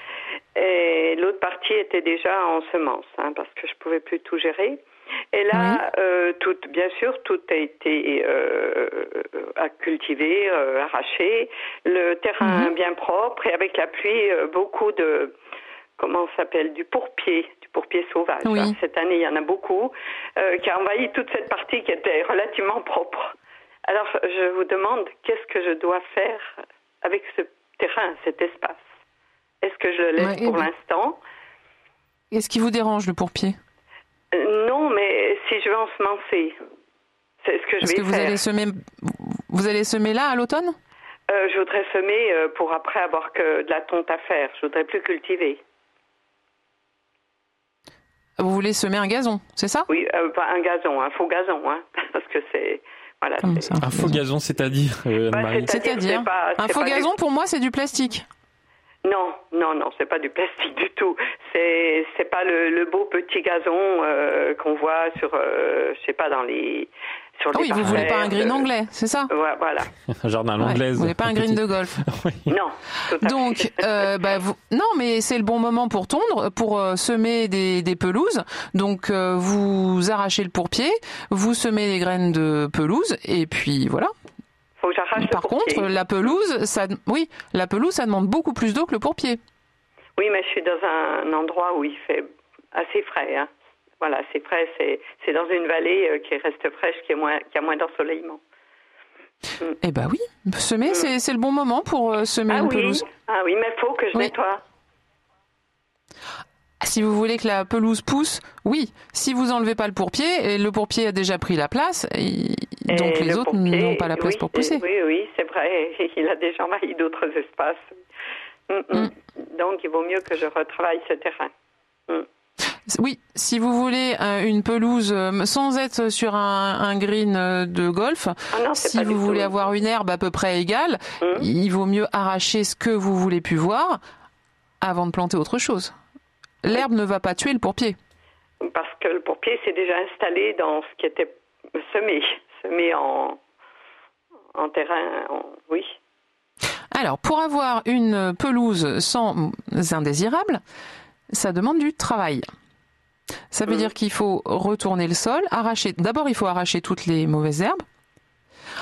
Et l'autre partie était déjà en semences, hein, parce que je pouvais plus tout gérer. Et là, tout, bien sûr, tout a été à cultiver, arraché, le terrain mhm. bien propre et avec la pluie, beaucoup de comment s'appelle du pourpier, du pourpier sauvage. Hein. Cette année, il y en a beaucoup euh, qui a envahi toute cette partie qui était relativement propre. Alors, je vous demande qu'est-ce que je dois faire avec ce terrain, cet espace? Est-ce que je le laisse pour l'instant? Est-ce qui vous dérange le pourpier euh, Non, mais si je veux ensemencer, c'est ce que je Est-ce que vous Allez semer, vous allez semer là à l'automne? Euh, Je voudrais semer pour après avoir que de la tonte à faire. Je voudrais plus cultiver. Vous voulez semer un gazon, c'est ça? Oui, pas un gazon, un faux gazon, hein, parce que c'est voilà. un faux gazon, c'est-à-dire bah, C'est-à-dire un faux gazon pour moi c'est du plastique. Non, non, non, c'est pas du plastique du tout. C'est c'est pas le, le, beau petit gazon euh, qu'on voit sur, euh, je sais pas, dans les sur ah oui, vous voulez pas un green anglais, c'est ça ouais, Voilà. un jardin ouais, anglaise. Vous voulez pas un green de golf. Non. Donc, euh, bah, vous... non, mais c'est le bon moment pour tondre, pour euh, semer des, des, pelouses. Donc, euh, vous arrachez le pourpier, vous semez les graines de pelouse, et puis voilà. Faut que j'arrache Par contre, la pelouse, ça, oui, la pelouse, ça demande beaucoup plus d'eau que le pourpier. Oui, mais je suis dans un endroit où il fait assez frais. Hein. Voilà, c'est frais, c'est dans une vallée euh, qui reste fraîche, qui, est moins, qui a moins d'ensoleillement. Mm. Eh ben oui, semer, mm. c'est le bon moment pour euh, semer ah une oui. pelouse. Ah oui, mais il faut que je nettoie. Si vous voulez que la pelouse pousse, oui. Si vous enlevez pas le pourpier, et le pourpier a déjà pris la place, donc les autres n'ont pas la place pour pousser. Oui, oui, c'est vrai. Il a déjà envahi d'autres espaces. Mm, donc il vaut mieux que je retravaille ce terrain. Oui, si vous voulez euh, une pelouse euh, sans être sur un, green euh, de golf, ah si vous voulez avoir une herbe à peu près égale, il vaut mieux arracher ce que vous voulez plus voir avant de planter autre chose. L'herbe ne va pas tuer le pourpier. Parce que le pourpier s'est déjà installé dans ce qui était semé, semé en, en terrain, oui. Alors, pour avoir une pelouse sans indésirable, ça demande du travail. Ça veut mm. dire qu'il faut retourner le sol, arracher. D'abord, il faut arracher toutes les mauvaises herbes.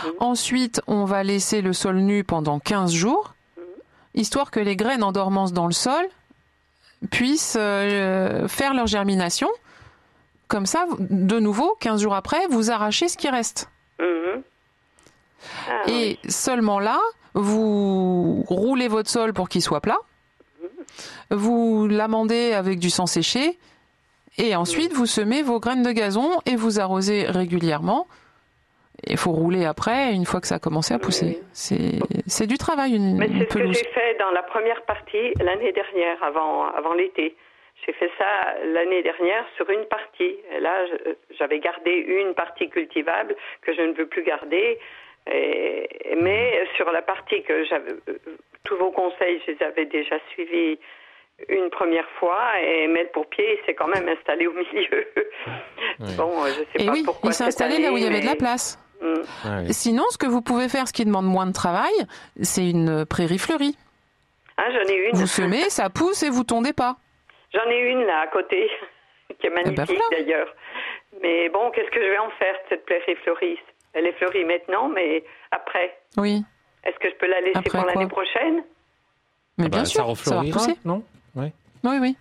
Mm. Ensuite, on va laisser le sol nu pendant 15 jours, mm. histoire que les graines en dormance dans le sol puissent euh, faire leur germination. Comme ça, de nouveau, 15 jours après, vous arrachez ce qui reste. Mm-hmm. Ah Et seulement là, vous roulez votre sol pour qu'il soit plat. Vous l'amendez avec du sang séché et ensuite, vous semez vos graines de gazon et vous arrosez régulièrement. Il faut rouler après, une fois que ça a commencé à pousser. C'est du travail, une, Mais c'est ce que j'ai fait dans la première partie l'année dernière, avant, avant l'été. J'ai fait ça l'année dernière sur une partie. Et là, j'avais gardé une partie cultivable que je ne veux plus garder. mais sur la partie que j'avais, tous vos conseils, je les avais déjà suivis une première fois et met le pourpier s'est quand même installé au milieu. Bon, je sais et pas oui, pourquoi. Il s'est installé là où il y avait de la place. Ah Sinon, ce que vous pouvez faire, ce qui demande moins de travail, c'est une prairie fleurie. Ah, j'en ai une. Vous semez, ça pousse et vous tondez pas. J'en ai une là à côté, qui est eh ben magnifique d'ailleurs. Mais bon, qu'est-ce que je vais en faire cette prairie fleurie? Elle est fleurie maintenant, mais après. Oui. Est-ce que je peux la laisser pour l'année prochaine? Mais ah bien bah, sûr, ça, va pousser. non? Oui. Oui,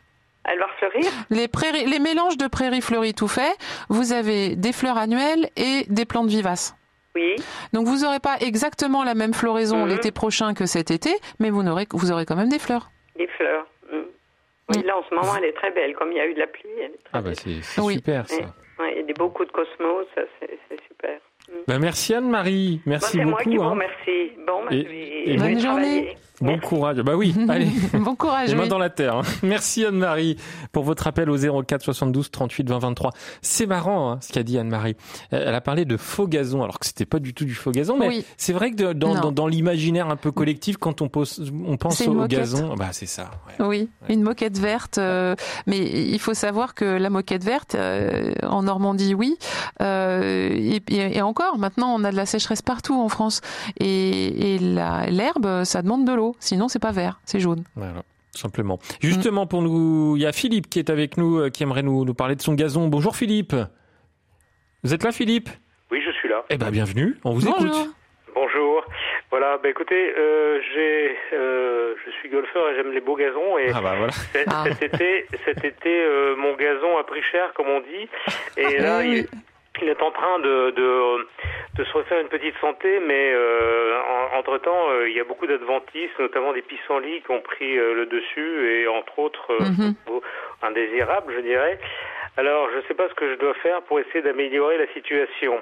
Elle va fleurir les, les mélanges de prairies fleuries tout fait, vous avez des fleurs annuelles et des plantes vivaces. Oui. Donc vous n'aurez pas exactement la même floraison mhm. l'été prochain que cet été, mais vous aurez, vous aurez quand même des fleurs. Des fleurs. Mhm. Oui, là en ce moment elle est très belle, comme il y a eu de la pluie. ah bah c'est super ça. il y a beaucoup de cosmos, c'est Bah, merci Anne-Marie, merci beaucoup. C'est moi qui vous remercie. Bon, bah, et, bonne journée. Bon courage. Bah oui, allez. bon courage. Les dans la terre. Hein. Merci Anne-Marie pour votre appel au 04 72 38 20 23. C'est marrant hein, ce qu'a dit Anne-Marie. Elle a parlé de faux gazon alors que c'était pas du tout du faux gazon, mais c'est vrai que dans, dans, l'imaginaire un peu collectif, quand on, pose, on pense au gazon, bah c'est ça. Oui, une moquette verte. Euh, mais il faut savoir que la moquette verte euh, en Normandie, oui, euh, et, et, encore maintenant on a de la sécheresse partout en France et, et l'herbe, ça demande de l'eau. Sinon, c'est pas vert, c'est jaune. Voilà simplement. Justement, pour nous, il y a Philippe qui est avec nous, euh, qui aimerait nous, nous, parler de son gazon. Bonjour Philippe. Vous êtes là, Philippe? Oui, je suis là. Eh ben, bienvenue. On vous Bonjour. écoute. Bonjour. Voilà, bah écoutez, euh, j'ai, euh, je suis golfeur et j'aime les beaux gazons et ah bah voilà. Ah. cet, été, cet été, mon gazon a pris cher, comme on dit, et là, il, il est en train de, de, de, se refaire une petite santé, mais euh, entre-temps, euh, il y a beaucoup d'adventistes, notamment des pissenlits qui ont pris euh, le dessus, et entre autres, mhm. indésirables, je dirais. Alors, je ne sais pas ce que je dois faire pour essayer d'améliorer la situation.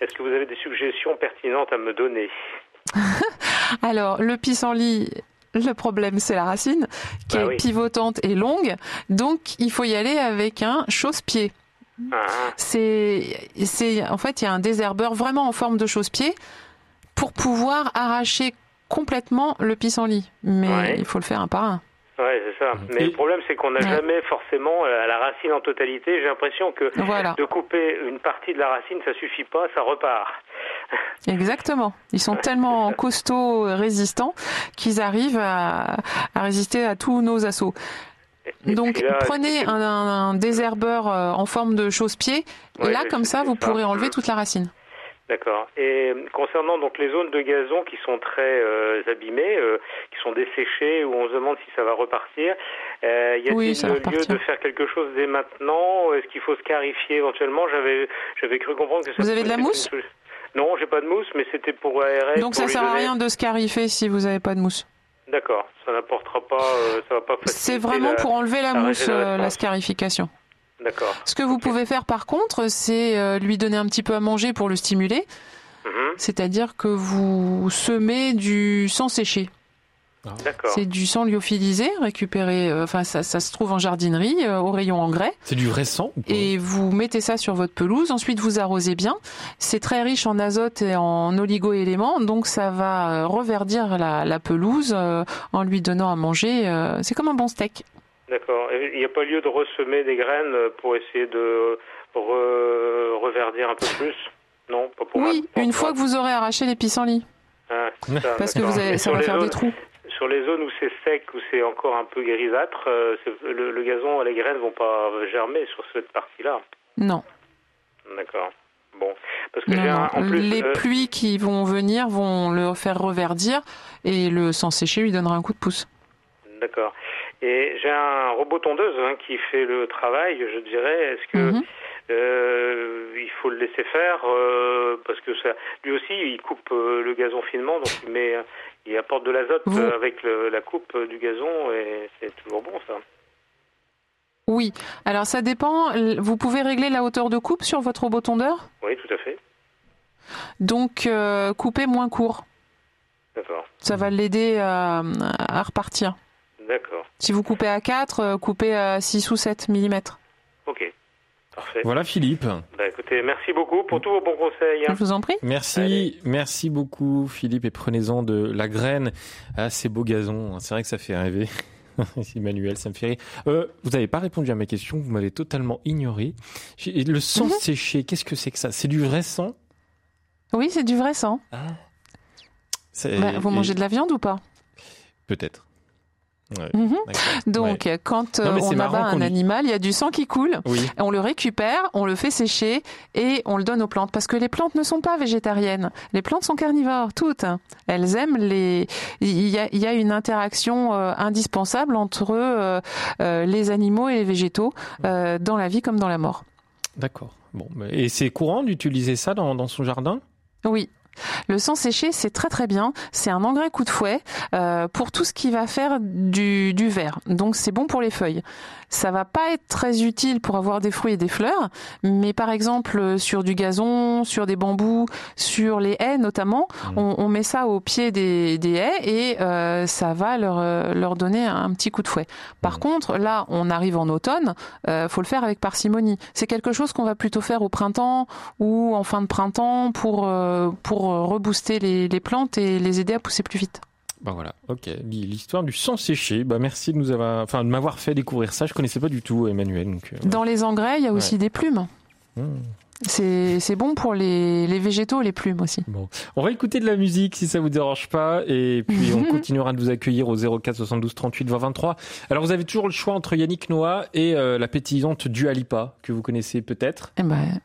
Est-ce que vous avez des suggestions pertinentes à me donner? Alors, le pissenlit, Le problème, c'est la racine qui Bah est oui. pivotante et longue. Donc, il faut y aller avec un chausse-pied. C'est, c'est, en fait, il y a un désherbeur vraiment en forme de chausse-pied pour pouvoir arracher complètement le pissenlit. Mais Ouais. il faut le faire un par un. Ouais, c'est ça. Mais Et- le problème, c'est qu'on n'a Ouais. jamais forcément euh, la racine en totalité. J'ai l'impression que Voilà. de couper une partie de la racine, ça suffit pas, ça repart. Exactement. Ils sont tellement costauds, et résistants qu'ils arrivent à, à résister à tous nos assauts. Et Donc là, prenez un, désherbeur euh, en forme de chausse-pied. Ouais, là, comme ça, vous ça. pourrez enlever toute la racine. D'accord. Et concernant donc les zones de gazon qui sont très euh, abîmées, euh, qui sont desséchées, où on se demande si ça va repartir, euh, y a-t-il Oui, lieu de faire quelque chose dès maintenant Est-ce qu'il faut scarifier éventuellement? J'avais j'avais cru comprendre que ça Vous avez de la mousse une. Non, j'ai pas de mousse, mais c'était pour aérer. Donc pour ça sert à rien de scarifier si vous n'avez pas de mousse. D'accord, ça n'apportera pas, euh, ça va pas C'est vraiment la- pour enlever la la mousse, euh, la régénération. scarification. D'accord. Ce que vous pouvez faire par contre, c'est euh, lui donner un petit peu à manger pour le stimuler. Mhm. C'est-à-dire que vous semez du sang séché. C'est du sang lyophilisé, récupéré, euh, enfin ça, ça se trouve en jardinerie, euh, au rayon engrais. C'est du vrai sang ou Et vous mettez ça sur votre pelouse, ensuite vous arrosez bien. C'est très riche en azote et en oligo-éléments, donc ça va euh, reverdir la, la pelouse euh, en lui donnant à manger. euh, c'est comme un bon steak. D'accord. Il n'y a pas lieu de ressemer des graines pour essayer de re- reverdir un peu plus? Non, pas pour Oui, une pour fois que vous aurez arraché les pissenlits, Ah, c'est ça, parce que vous avez, ça va faire des trous. Sur les zones où c'est sec, où c'est encore un peu grisâtre, euh, le, le gazon, les graines vont pas germer sur cette partie-là. Non, D'accord. Bon, parce que non, j'ai non. un, en plus, les euh, pluies qui vont venir vont le faire reverdir et le sang séché lui donnera un coup de pouce. D'accord. Et j'ai un robot tondeuse hein, qui fait le travail, je dirais. Est-ce que Mhm. Euh, il faut le laisser faire euh, parce que ça, lui aussi, il coupe euh, le gazon finement, donc il met, il apporte de l'azote Vous- euh, avec le- la coupe du gazon et c'est toujours bon ça. Oui, alors ça dépend. Vous pouvez régler la hauteur de coupe sur votre robot tondeur Oui, tout à fait. Donc, couper moins court. D'accord. Ça va l'aider à, à repartir. D'accord. Si vous coupez à 4, euh, coupez à 6 ou 7 mm. Parfait. Voilà Philippe. Bah, écoutez, merci beaucoup pour tous vos bons conseils. Je hein. vous en prie. Merci, Allez. merci beaucoup Philippe et prenez-en de la graine à ces beaux gazons. C'est vrai que ça fait rêver. Emmanuel, ça me fait rire. Euh, vous n'avez pas répondu à ma question, vous m'avez totalement ignoré. Le sang Mhm. séché, qu'est-ce que c'est que ça? C'est du vrai sang? Oui, c'est du vrai sang. C'est- Bah, vous et- mangez de la viande ou pas? Peut-être. Ouais, Mhm. Donc, Ouais. quand Non, euh, on abat un animal, il y a du sang qui coule. Oui. On le récupère, on le fait sécher et on le donne aux plantes. Parce que les plantes ne sont pas végétariennes. Les plantes sont carnivores, toutes. Elles aiment les. Il y a, il y a une interaction euh, indispensable entre euh, euh, les animaux et les végétaux dans la vie comme dans la mort. D'accord. Bon, et c'est courant d'utiliser ça dans, dans son jardin? Oui. Le sang séché, c'est très très bien. C'est un engrais coup de fouet euh, pour tout ce qui va faire du, du vert. Donc c'est bon pour les feuilles. Ça va pas être très utile pour avoir des fruits et des fleurs, mais par exemple euh, sur du gazon, sur des bambous, sur les haies notamment, on, on met ça au pied des, des haies et euh, ça va leur, euh, leur donner un petit coup de fouet. Par contre, là, on arrive en automne, euh, faut le faire avec parcimonie. C'est quelque chose qu'on va plutôt faire au printemps ou en fin de printemps pour, euh, pour rebooster les, les plantes et les aider à pousser plus vite. Bah voilà, ok. L'histoire du sang séché. Bah merci de nous avoir, enfin de m'avoir fait découvrir ça. Je connaissais pas du tout, Emmanuel. Donc, euh, Dans les engrais, il y a aussi Ouais. des plumes. hmm. C'est c'est bon pour les, les végétaux, les plumes aussi. Bon, on va écouter de la musique si ça vous dérange pas, et puis on continuera de vous accueillir au 04 72 38 20 23. Alors vous avez toujours le choix entre Yannick Noah et euh, la pétillante Dua Lipa que vous connaissez peut-être. Eh ben,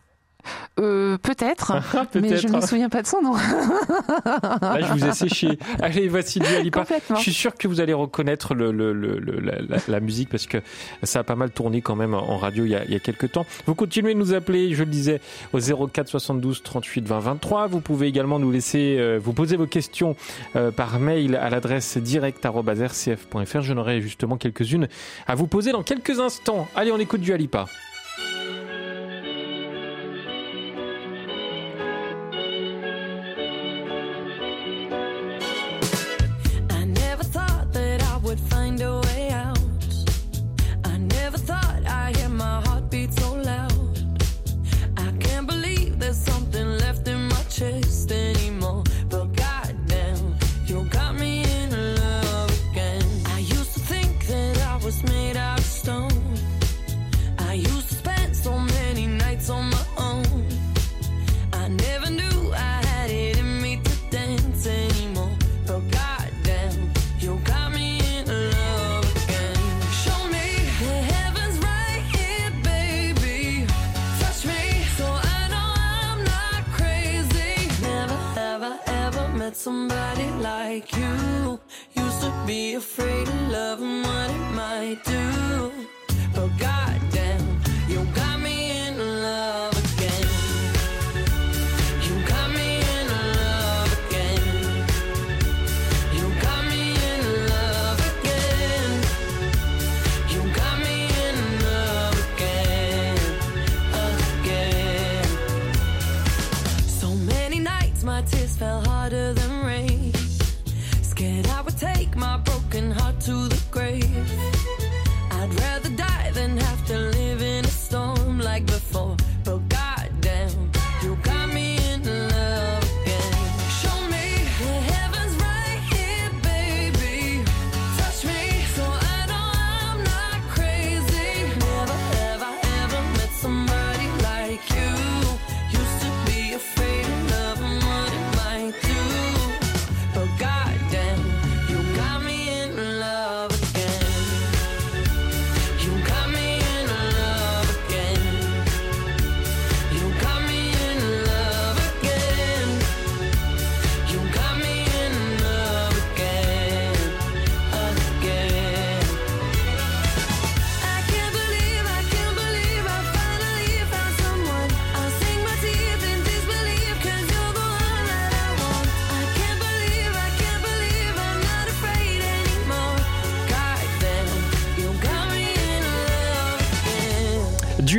euh, peut-être, mais je ne me souviens pas de son nom. Là, je vous ai séché. Allez, voici Dua Lipa. Je suis sûr que vous allez reconnaître le, le- le- le- la, la- la musique parce que ça a pas mal tourné quand même en radio il y a, il y a quelques temps. Vous continuez de nous appeler, je le disais, au 04 72 38 20 23. Vous pouvez également nous laisser, euh, vous poser vos questions euh, par mail à l'adresse direct.rcf.fr. Je n'aurai justement quelques-unes à vous poser dans quelques instants. Allez, on écoute Dua Lipa. not somebody like you. Used to be afraid of love and what it might do. But goddamn, you got me.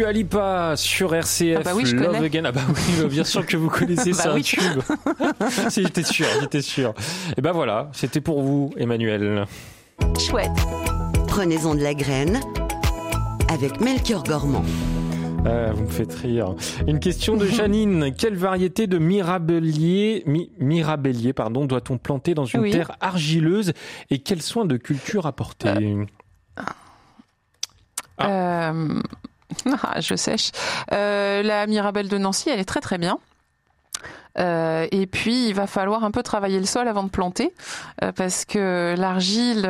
Du Alipa sur RCF, Ah bah oui, je Love connais. Again. Ah bah oui, bien sûr que vous connaissez, Bah c'est un oui. tube. Si, j'étais sûr, j'étais sûr. Et ben voilà, c'était pour vous, Emmanuel. Chouette. Prenez-en de la graine avec Melchior Gormand. Ah, vous me faites rire. Une question de Janine. Quelle variété de mirabellier, mi- mirabellier pardon, doit-on planter dans une Oui. terre argileuse et quels soins de culture apporter? Euh, ah, je sèche. Euh, la Mirabelle de Nancy, elle est très très bien. Euh, et puis, il va falloir un peu travailler le sol avant de planter, euh, parce que l'argile,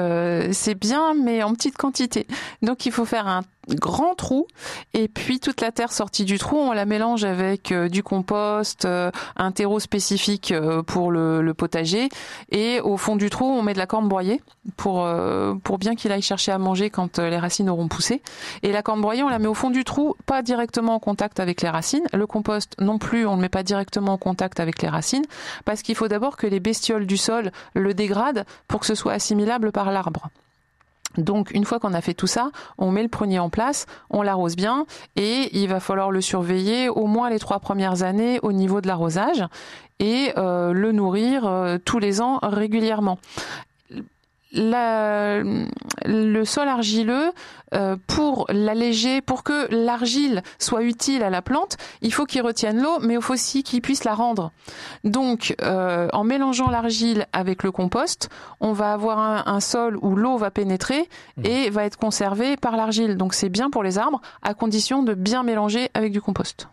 c'est bien, mais en petite quantité. Donc, il faut faire un grand trou, et puis toute la terre sortie du trou, on la mélange avec euh, du compost, euh, un terreau spécifique euh, pour le, potager, et au fond du trou, on met de la corne broyée pour pour bien qu'il aille chercher à manger quand les racines auront poussé. Et la corne broyée, on la met au fond du trou, pas directement en contact avec les racines. Le compost non plus, on le met pas directement en contact avec les racines, parce qu'il faut d'abord que les bestioles du sol le dégradent pour que ce soit assimilable par l'arbre. Donc une fois qu'on a fait tout ça, on met le prunier en place, on l'arrose bien et il va falloir le surveiller au moins les trois premières années au niveau de l'arrosage et euh, le nourrir euh, tous les ans régulièrement. Le sol argileux, pour l'alléger, pour que l'argile soit utile à la plante, il faut qu'il retienne l'eau, mais il faut aussi qu'il puisse la rendre. Donc, euh, en mélangeant l'argile avec le compost, on va avoir un, un sol où l'eau va pénétrer et va être conservée par l'argile. Donc, c'est bien pour les arbres, à condition de bien mélanger avec du compost.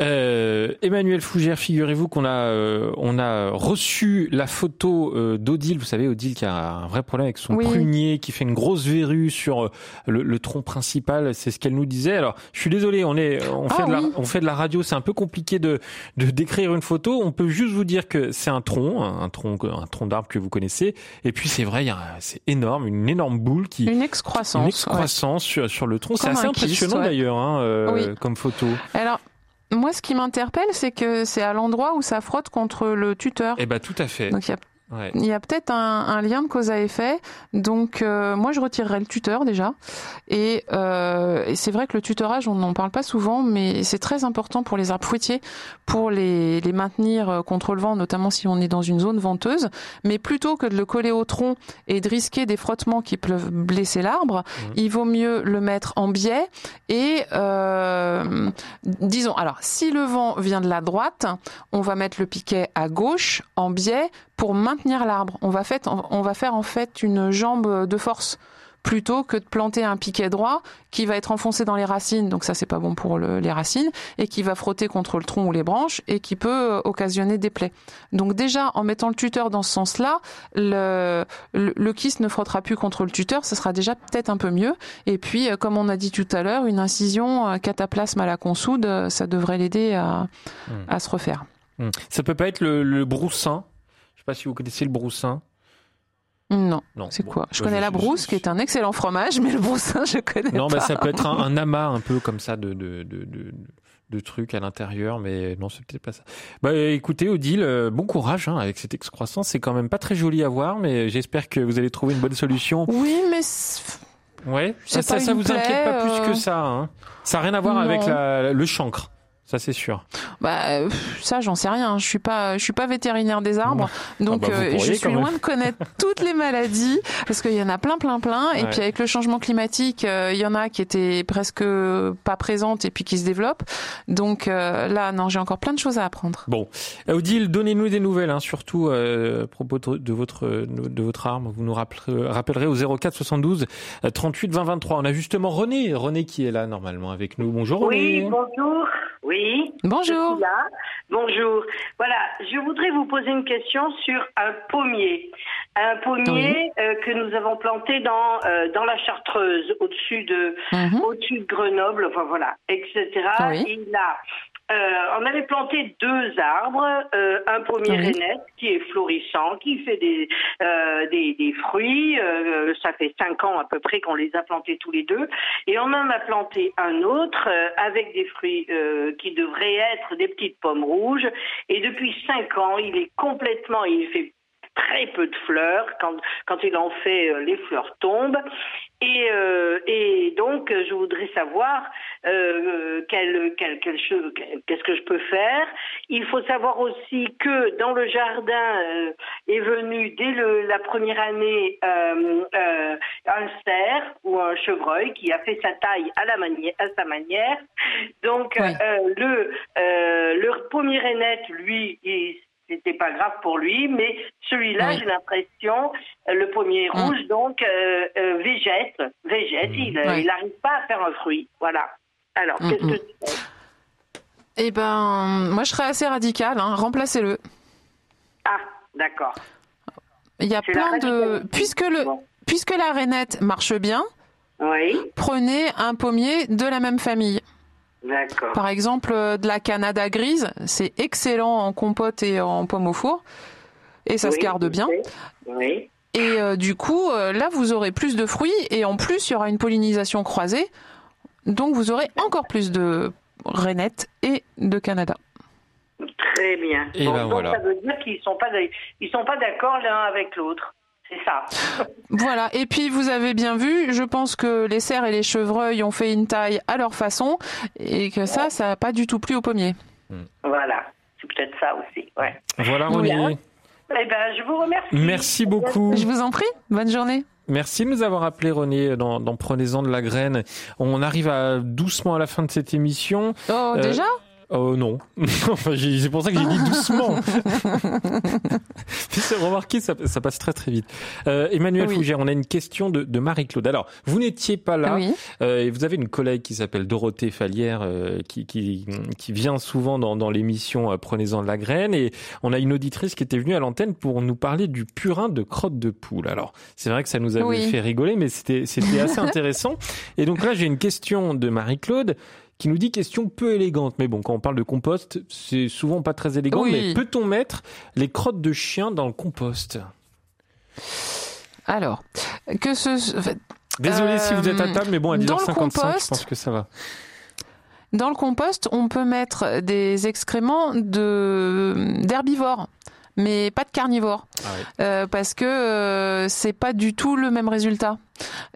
Euh, Emmanuel Fougère, figurez-vous qu'on a, euh, on a reçu la photo euh, d'Odile. Vous savez, Odile qui a un vrai problème avec son Oui. prunier, qui fait une grosse verrue sur euh, le, le tronc principal. C'est ce qu'elle nous disait. Alors, je suis désolé, on est, on Ah fait de la, oui. on fait de la radio. C'est un peu compliqué de, de décrire une photo. On peut juste vous dire que c'est un tronc, un tronc, un tronc d'arbre que vous connaissez. Et puis c'est vrai, c'est énorme, une énorme boule qui, Une excroissance. une excroissance sur, sur le tronc. C'est assez impressionnant ouais. d'ailleurs, hein, euh, Oui. comme photo. Alors, moi, ce qui m'interpelle, c'est que c'est à l'endroit où ça frotte contre le tuteur. Eh ben, tout à fait. Donc, il y a Ouais. Il y a peut-être un, un lien de cause à effet. Donc, euh, moi, je retirerais le tuteur déjà. Et, euh, et c'est vrai que le tutorage, on n'en parle pas souvent, mais c'est très important pour les arbres fruitiers, pour les, les maintenir euh, contre le vent, notamment si on est dans une zone venteuse. Mais plutôt que de le coller au tronc et de risquer des frottements qui peuvent blesser l'arbre, il vaut mieux le mettre en biais. Et euh, disons, alors, si le vent vient de la droite, on va mettre le piquet à gauche en biais pour maintenir l'arbre. On va, fait, on va faire en fait une jambe de force plutôt que de planter un piquet droit qui va être enfoncé dans les racines, donc ça c'est pas bon pour le- les racines, et qui va frotter contre le tronc ou les branches et qui peut euh, occasionner des plaies. Donc déjà en mettant le tuteur dans ce sens-là, le, le, le kyste ne frottera plus contre le tuteur, ça sera déjà peut-être un peu mieux. Et puis euh, comme on a dit tout à l'heure, une incision euh, cataplasme à la consoude, ça devrait l'aider à, à se refaire. Hmm. Ça peut pas être le, le broussin. Pas si vous connaissez le broussin. Non. non c'est quoi? Je connais la brousse, qui est un excellent fromage, mais le broussin, je connais non, pas. Non, bah, ça peut être un, amas un peu comme ça de, de, de, de trucs à l'intérieur, mais non, c'est peut-être pas ça. Bah, écoutez, Odile, euh, bon courage hein, avec cette excroissance. C'est quand même pas très joli à voir, mais j'espère que vous allez trouver une bonne solution. Oui, mais ouais, ça, ça, ça, vous inquiète pas plus que euh, ça. Hein. Ça n'a rien à voir avec la, le chancre. Ça c'est sûr. Bah ça j'en sais rien. Je suis pas je suis pas vétérinaire des arbres, donc ah bah, euh, je suis loin de connaître toutes les maladies parce qu'il y en a plein plein plein. Et puis avec le changement climatique, euh, il y en a qui étaient presque pas présentes et puis qui se développent. Donc euh, là non j'ai encore plein de choses à apprendre. Bon, Odile, donnez-nous des nouvelles, hein, surtout à propos de votre de votre arbre. Vous nous rappellerez au 04 72 38 20 23. On a justement René, René qui est là normalement avec nous. Bonjour René. Oui bonjour. Oui. Bonjour. Bonjour. Voilà, je voudrais vous poser une question sur un pommier. Un pommier euh, que nous avons planté dans euh, dans la Chartreuse, au-dessus de mhm. de Grenoble, enfin voilà, etc. Il a on avait planté deux arbres, euh, un pommier rennais qui est florissant, qui fait des euh, des, des, fruits. Euh, ça fait cinq ans à peu près qu'on les a plantés tous les deux, et on en a planté un autre euh, avec des fruits qui devraient être des petites pommes rouges. Et depuis cinq ans, il est complètement, il fait très peu de fleurs. Quand, quand il en fait, les fleurs tombent. Et, euh, et donc, je voudrais savoir euh, quel, quel, qu'est-ce que je peux faire. Il faut savoir aussi que dans le jardin euh, est venu dès le, la première année euh, un cerf ou un chevreuil qui a fait sa taille à, la manière, à sa manière. Donc, le, le premier aînette, lui, il c'était pas grave pour lui, mais celui-là, j'ai l'impression, le premier mm. rouge, donc, euh, euh, végète, végète, il n'arrive pas à faire un fruit. Voilà. Alors, mm, qu'est-ce que mm. tu Eh ben, moi, je serais assez radical, hein, remplacez-le. Ah, d'accord. Il y a plein de... Puisque, le... Puisque la rainette marche bien, oui. prenez un pommier de la même famille. Par exemple, euh, de la Canada grise, c'est excellent en compote et en pomme au four. Et ça se garde bien. Oui. Et euh, du coup, euh, là, vous aurez plus de fruits et en plus, il y aura une pollinisation croisée. Donc, vous aurez encore plus de rainettes et de Canada. Très bien. Et ben donc, ça veut dire qu'ils sont pas ils sont pas d'accord l'un avec l'autre. C'est ça. voilà. Et puis vous avez bien vu, je pense que les cerfs et les chevreuils ont fait une taille à leur façon et que ça, ça n'a pas du tout plu au pommier. Voilà. C'est peut-être ça aussi. Ouais. Voilà, René. Eh ben, je vous remercie. Merci beaucoup. Je vous en prie. Bonne journée. Merci de nous avoir appelé René dans, dans Prenez-en de la graine. On arrive à, doucement à la fin de cette émission. Oh, déjà? Oh non. c'est pour ça que j'ai dit doucement. Puis remarqué, ça, ça, passe très très vite. Euh, Emmanuel Fougère, on a une question de, de Marie-Claude. Alors, vous n'étiez pas là euh, et vous avez une collègue qui s'appelle Dorothée Fallière euh, qui, qui, qui, vient souvent dans, dans l'émission euh, Prenez-en de la graine et on a une auditrice qui était venue à l'antenne pour nous parler du purin de crotte de poule. Alors, c'est vrai que ça nous avait fait rigoler, mais c'était c'était assez intéressant. Et donc là, j'ai une question de Marie-Claude qui nous dit question peu élégante. Mais bon, quand on parle de compost, c'est souvent pas très élégant. Mais peut-on mettre les crottes de chien dans le compost? Alors, que ce. Désolé si vous êtes à table, mais bon, à 10h55, je pense que ça va. Dans le compost, on peut mettre des excréments de d'herbivores mais pas de carnivores, ah euh, parce que euh, c'est pas du tout le même résultat.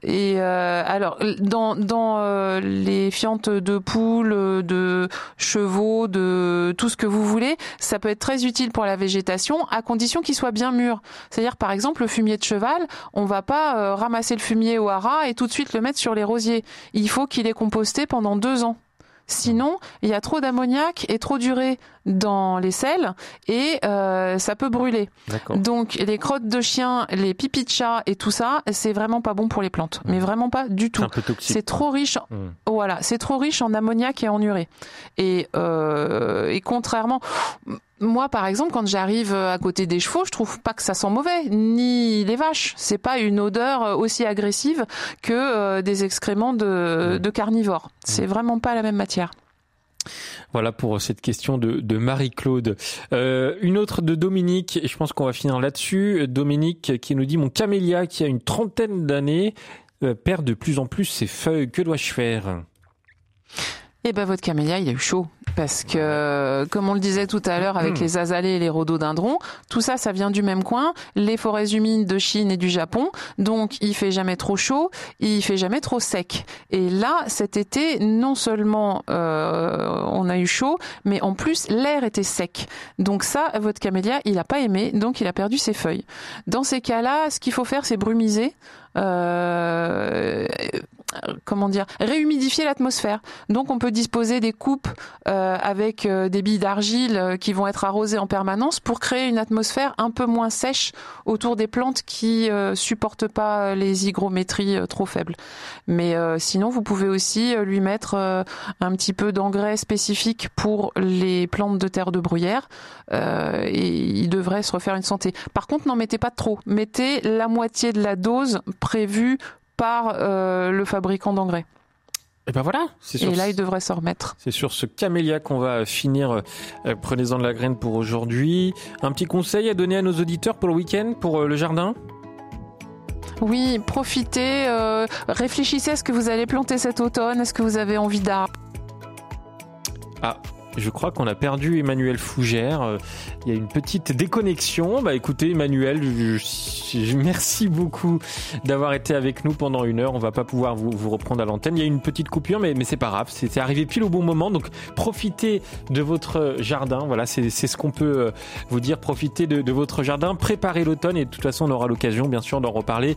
Et euh, alors, dans, dans euh, les fientes de poules, de chevaux, de tout ce que vous voulez, ça peut être très utile pour la végétation, à condition qu'il soit bien mûr. C'est-à-dire, par exemple, le fumier de cheval, on va pas ramasser le fumier au haras et tout de suite le mettre sur les rosiers. Il faut qu'il ait composté pendant deux ans. Sinon, il y a trop d'ammoniac et trop d'urée dans les sels et euh, ça peut brûler. Donc les crottes de chien, les pipis de chat et tout ça, c'est vraiment pas bon pour les plantes, mais mmh. vraiment pas du tout. C'est trop riche. Mmh. Voilà, c'est trop riche en ammoniac et en urée. Et, euh, et contrairement moi, par exemple, quand j'arrive à côté des chevaux, je trouve pas que ça sent mauvais, ni les vaches. C'est pas une odeur aussi agressive que euh, des excréments de, de carnivores. C'est vraiment pas la même matière. Voilà pour cette question de, de Marie-Claude. Euh, une autre de Dominique, et je pense qu'on va finir là-dessus. Dominique qui nous dit mon camélia qui a une trentaine d'années euh, perd de plus en plus ses feuilles. Que dois-je faire? Eh ben votre camélia, il a eu chaud parce que, comme on le disait tout à l'heure avec hmm. les azalées et les rhododendrons, tout ça, ça vient du même coin, les forêts humides de Chine et du Japon. Donc, il fait jamais trop chaud, il fait jamais trop sec. Et là, cet été, non seulement euh, on a eu chaud, mais en plus l'air était sec. Donc ça, votre camélia, il a pas aimé, donc il a perdu ses feuilles. Dans ces cas-là, ce qu'il faut faire, c'est brumiser. Euh, comment dire, réhumidifier l'atmosphère. Donc on peut disposer des coupes euh, avec euh, des billes d'argile euh, qui vont être arrosées en permanence pour créer une atmosphère un peu moins sèche autour des plantes qui supportent pas les hygrométries trop faibles. Mais sinon vous pouvez aussi lui mettre un petit peu d'engrais spécifique pour les plantes de terre de bruyère et il devrait se refaire une santé. Par contre n'en mettez pas trop, mettez la moitié de la dose prévue par euh, le fabricant d'engrais. Et ben voilà. Et là, il devrait s'en remettre. C'est sur ce camélia qu'on va finir. Euh, prenez-en de la graine pour aujourd'hui. Un petit conseil à donner à nos auditeurs pour le week-end, pour euh, le jardin? Oui, profitez, réfléchissez à ce que vous allez planter cet automne. Est-ce que vous avez envie d'arbres Ah, je crois qu'on a perdu Emmanuel Fougère. Il y a une petite déconnexion. Bah écoutez Emmanuel, je, merci beaucoup d'avoir été avec nous pendant une heure. On va pas pouvoir vous, vous reprendre à l'antenne. Il y a une petite coupure, mais, mais c'est pas grave. C'est arrivé pile au bon moment. Donc profitez de votre jardin. Voilà, c'est ce qu'on peut euh, vous dire. Profitez de, de votre jardin. Préparez l'automne et de toute façon on aura l'occasion bien sûr d'en reparler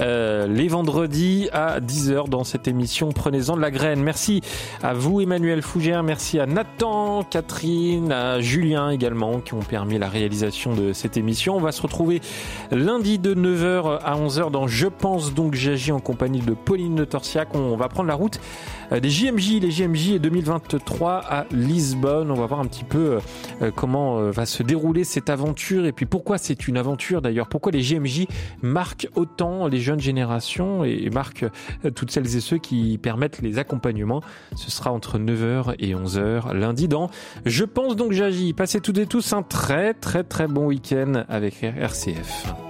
euh, les vendredis à 10h dans cette émission. Prenez-en de la graine. Merci à vous Emmanuel Fougère. Merci à Nathan Catherine, à Julien également qui ont permis la réalisation de cette émission. On va se retrouver lundi de 9h à 11h dans Je pense donc j'agis en compagnie de Pauline de Torsiac. On va prendre la route euh, des JMJ, les JMJ 2023 à Lisbonne. On va voir un petit peu euh, comment euh, va se dérouler cette aventure et puis pourquoi c'est une aventure d'ailleurs. Pourquoi les JMJ marquent autant les jeunes générations et marquent toutes celles et ceux qui permettent les accompagnements? Ce sera entre 9h et 11h lundi dans Je pense donc j'agis. Passez toutes et tous un très très très bon week-end avec RCF.